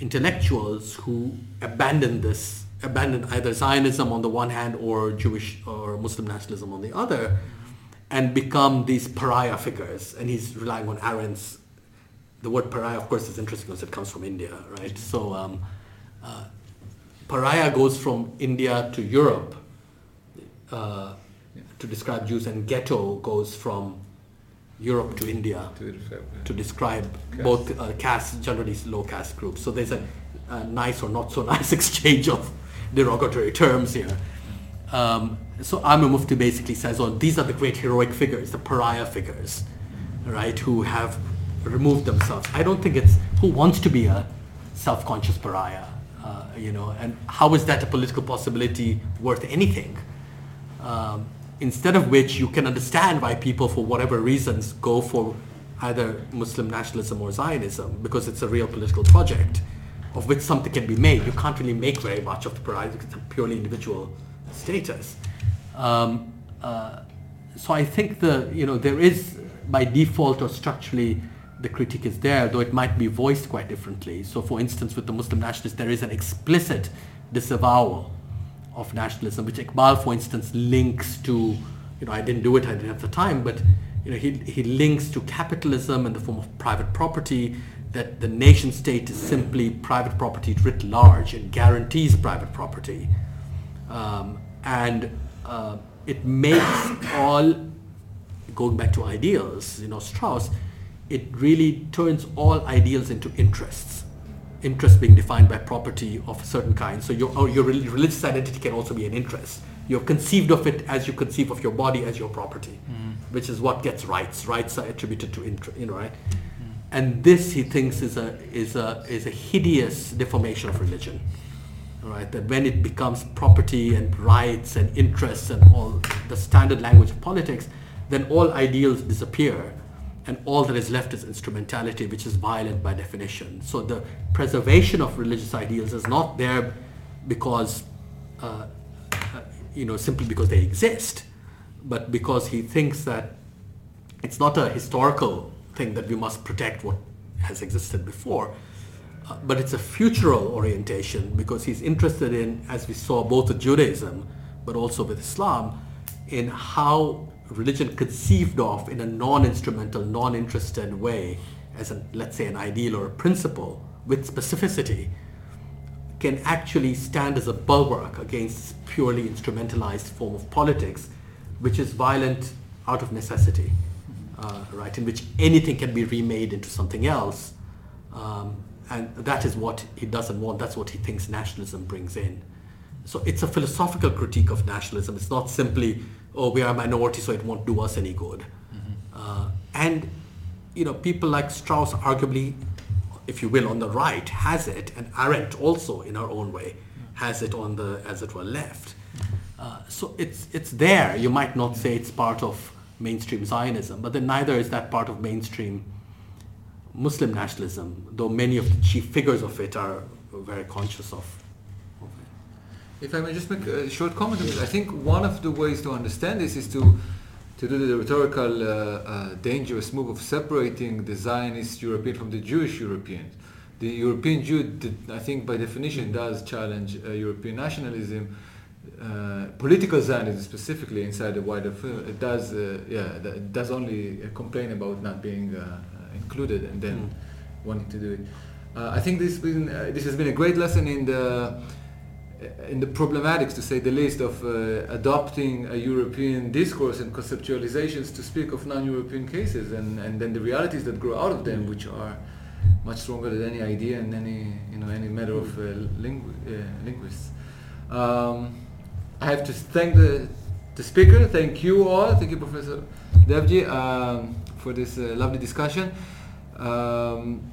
intellectuals who abandon this, abandon either Zionism on the one hand or Jewish or Muslim nationalism on the other, and become these pariah figures. And he's relying on Arendt's. The word pariah, of course, is interesting because it comes from India, right? So um, uh, pariah goes from India to Europe uh, to describe Jews, and ghetto goes from Europe to India To describe, Caste. both uh, caste, generally low caste groups. So there's a, a nice or not so nice exchange of derogatory terms here. Um, so Aamir Mufti basically says, oh, these are the great heroic figures, the pariah figures, right, who have removed themselves. I don't think it's who wants to be a self-conscious pariah, uh, you know, and how is that a political possibility worth anything? Um, instead of which you can understand why people, for whatever reasons, go for either Muslim nationalism or Zionism because it's a real political project of which something can be made. You can't really make very much of the because it's a purely individual status. Um, uh, so I think the you know there is by default or structurally the critique is there, though it might be voiced quite differently. So, for instance, with the Muslim nationalists, there is an explicit disavowal of nationalism, which Iqbal, for instance, links to, you know, I didn't do it, I didn't have the time, but, you know, he, he links to capitalism in the form of private property, that the nation state is simply private property writ large and guarantees private property. Um, and uh, it makes all, going back to ideals, you know, Strauss, it really turns all ideals into interests. Interest being defined by property of a certain kind. So your, your religious identity can also be an interest. You're conceived of it as you conceive of your body as your property, mm. which is what gets rights. Rights are attributed to interest, you know, right? Mm. And this, he thinks, is a, is a, is a hideous deformation of religion right? That when it becomes property and rights and interests and all the standard language of politics, then all ideals disappear and all that is left is instrumentality, which is violent by definition. So the preservation of religious ideals is not there because, uh, uh, you know, simply because they exist, but because he thinks that it's not a historical thing that we must protect what has existed before, uh, but it's a futural orientation because he's interested in, as we saw both with Judaism, but also with Islam, in how religion conceived of in a non-instrumental, non-interested way, as a, let's say an ideal or a principle with specificity, can actually stand as a bulwark against purely instrumentalized form of politics, which is violent out of necessity, uh, right? In which anything can be remade into something else. Um, and that is what he doesn't want. That's what he thinks nationalism brings in. So it's a philosophical critique of nationalism. It's not simply, oh, we are a minority, so it won't do us any good. Uh, and you know, people like Strauss, arguably, if you will, on the right, has it, and Arendt also, in her own way, has it on the, as it were, left. Uh, so it's it's there. You might not say it's part of mainstream Zionism, but then neither is that part of mainstream Muslim nationalism, though many of the chief figures of it are very conscious of. If I may just make a short comment on I think one of the ways to understand this is to to do the rhetorical uh, uh, dangerous move of separating the Zionist European from the Jewish Europeans. The European Jew, did, I think, by definition, does challenge uh, European nationalism. Uh, political Zionism, specifically inside the wider field, it does, uh, yeah, it does only uh, complain about not being uh, uh, included and then wanting to do it. Uh, I think this been uh, this has been a great lesson in the in the problematics, to say the least, of uh, adopting a European discourse and conceptualizations to speak of non-European cases, and, and then the realities that grow out of them, which are much stronger than any idea and any you know any matter of uh, lingu- uh, linguists. Um, I have to thank the the speaker. Thank you all. Thank you, Professor Devji, um, for this uh, lovely discussion. Um,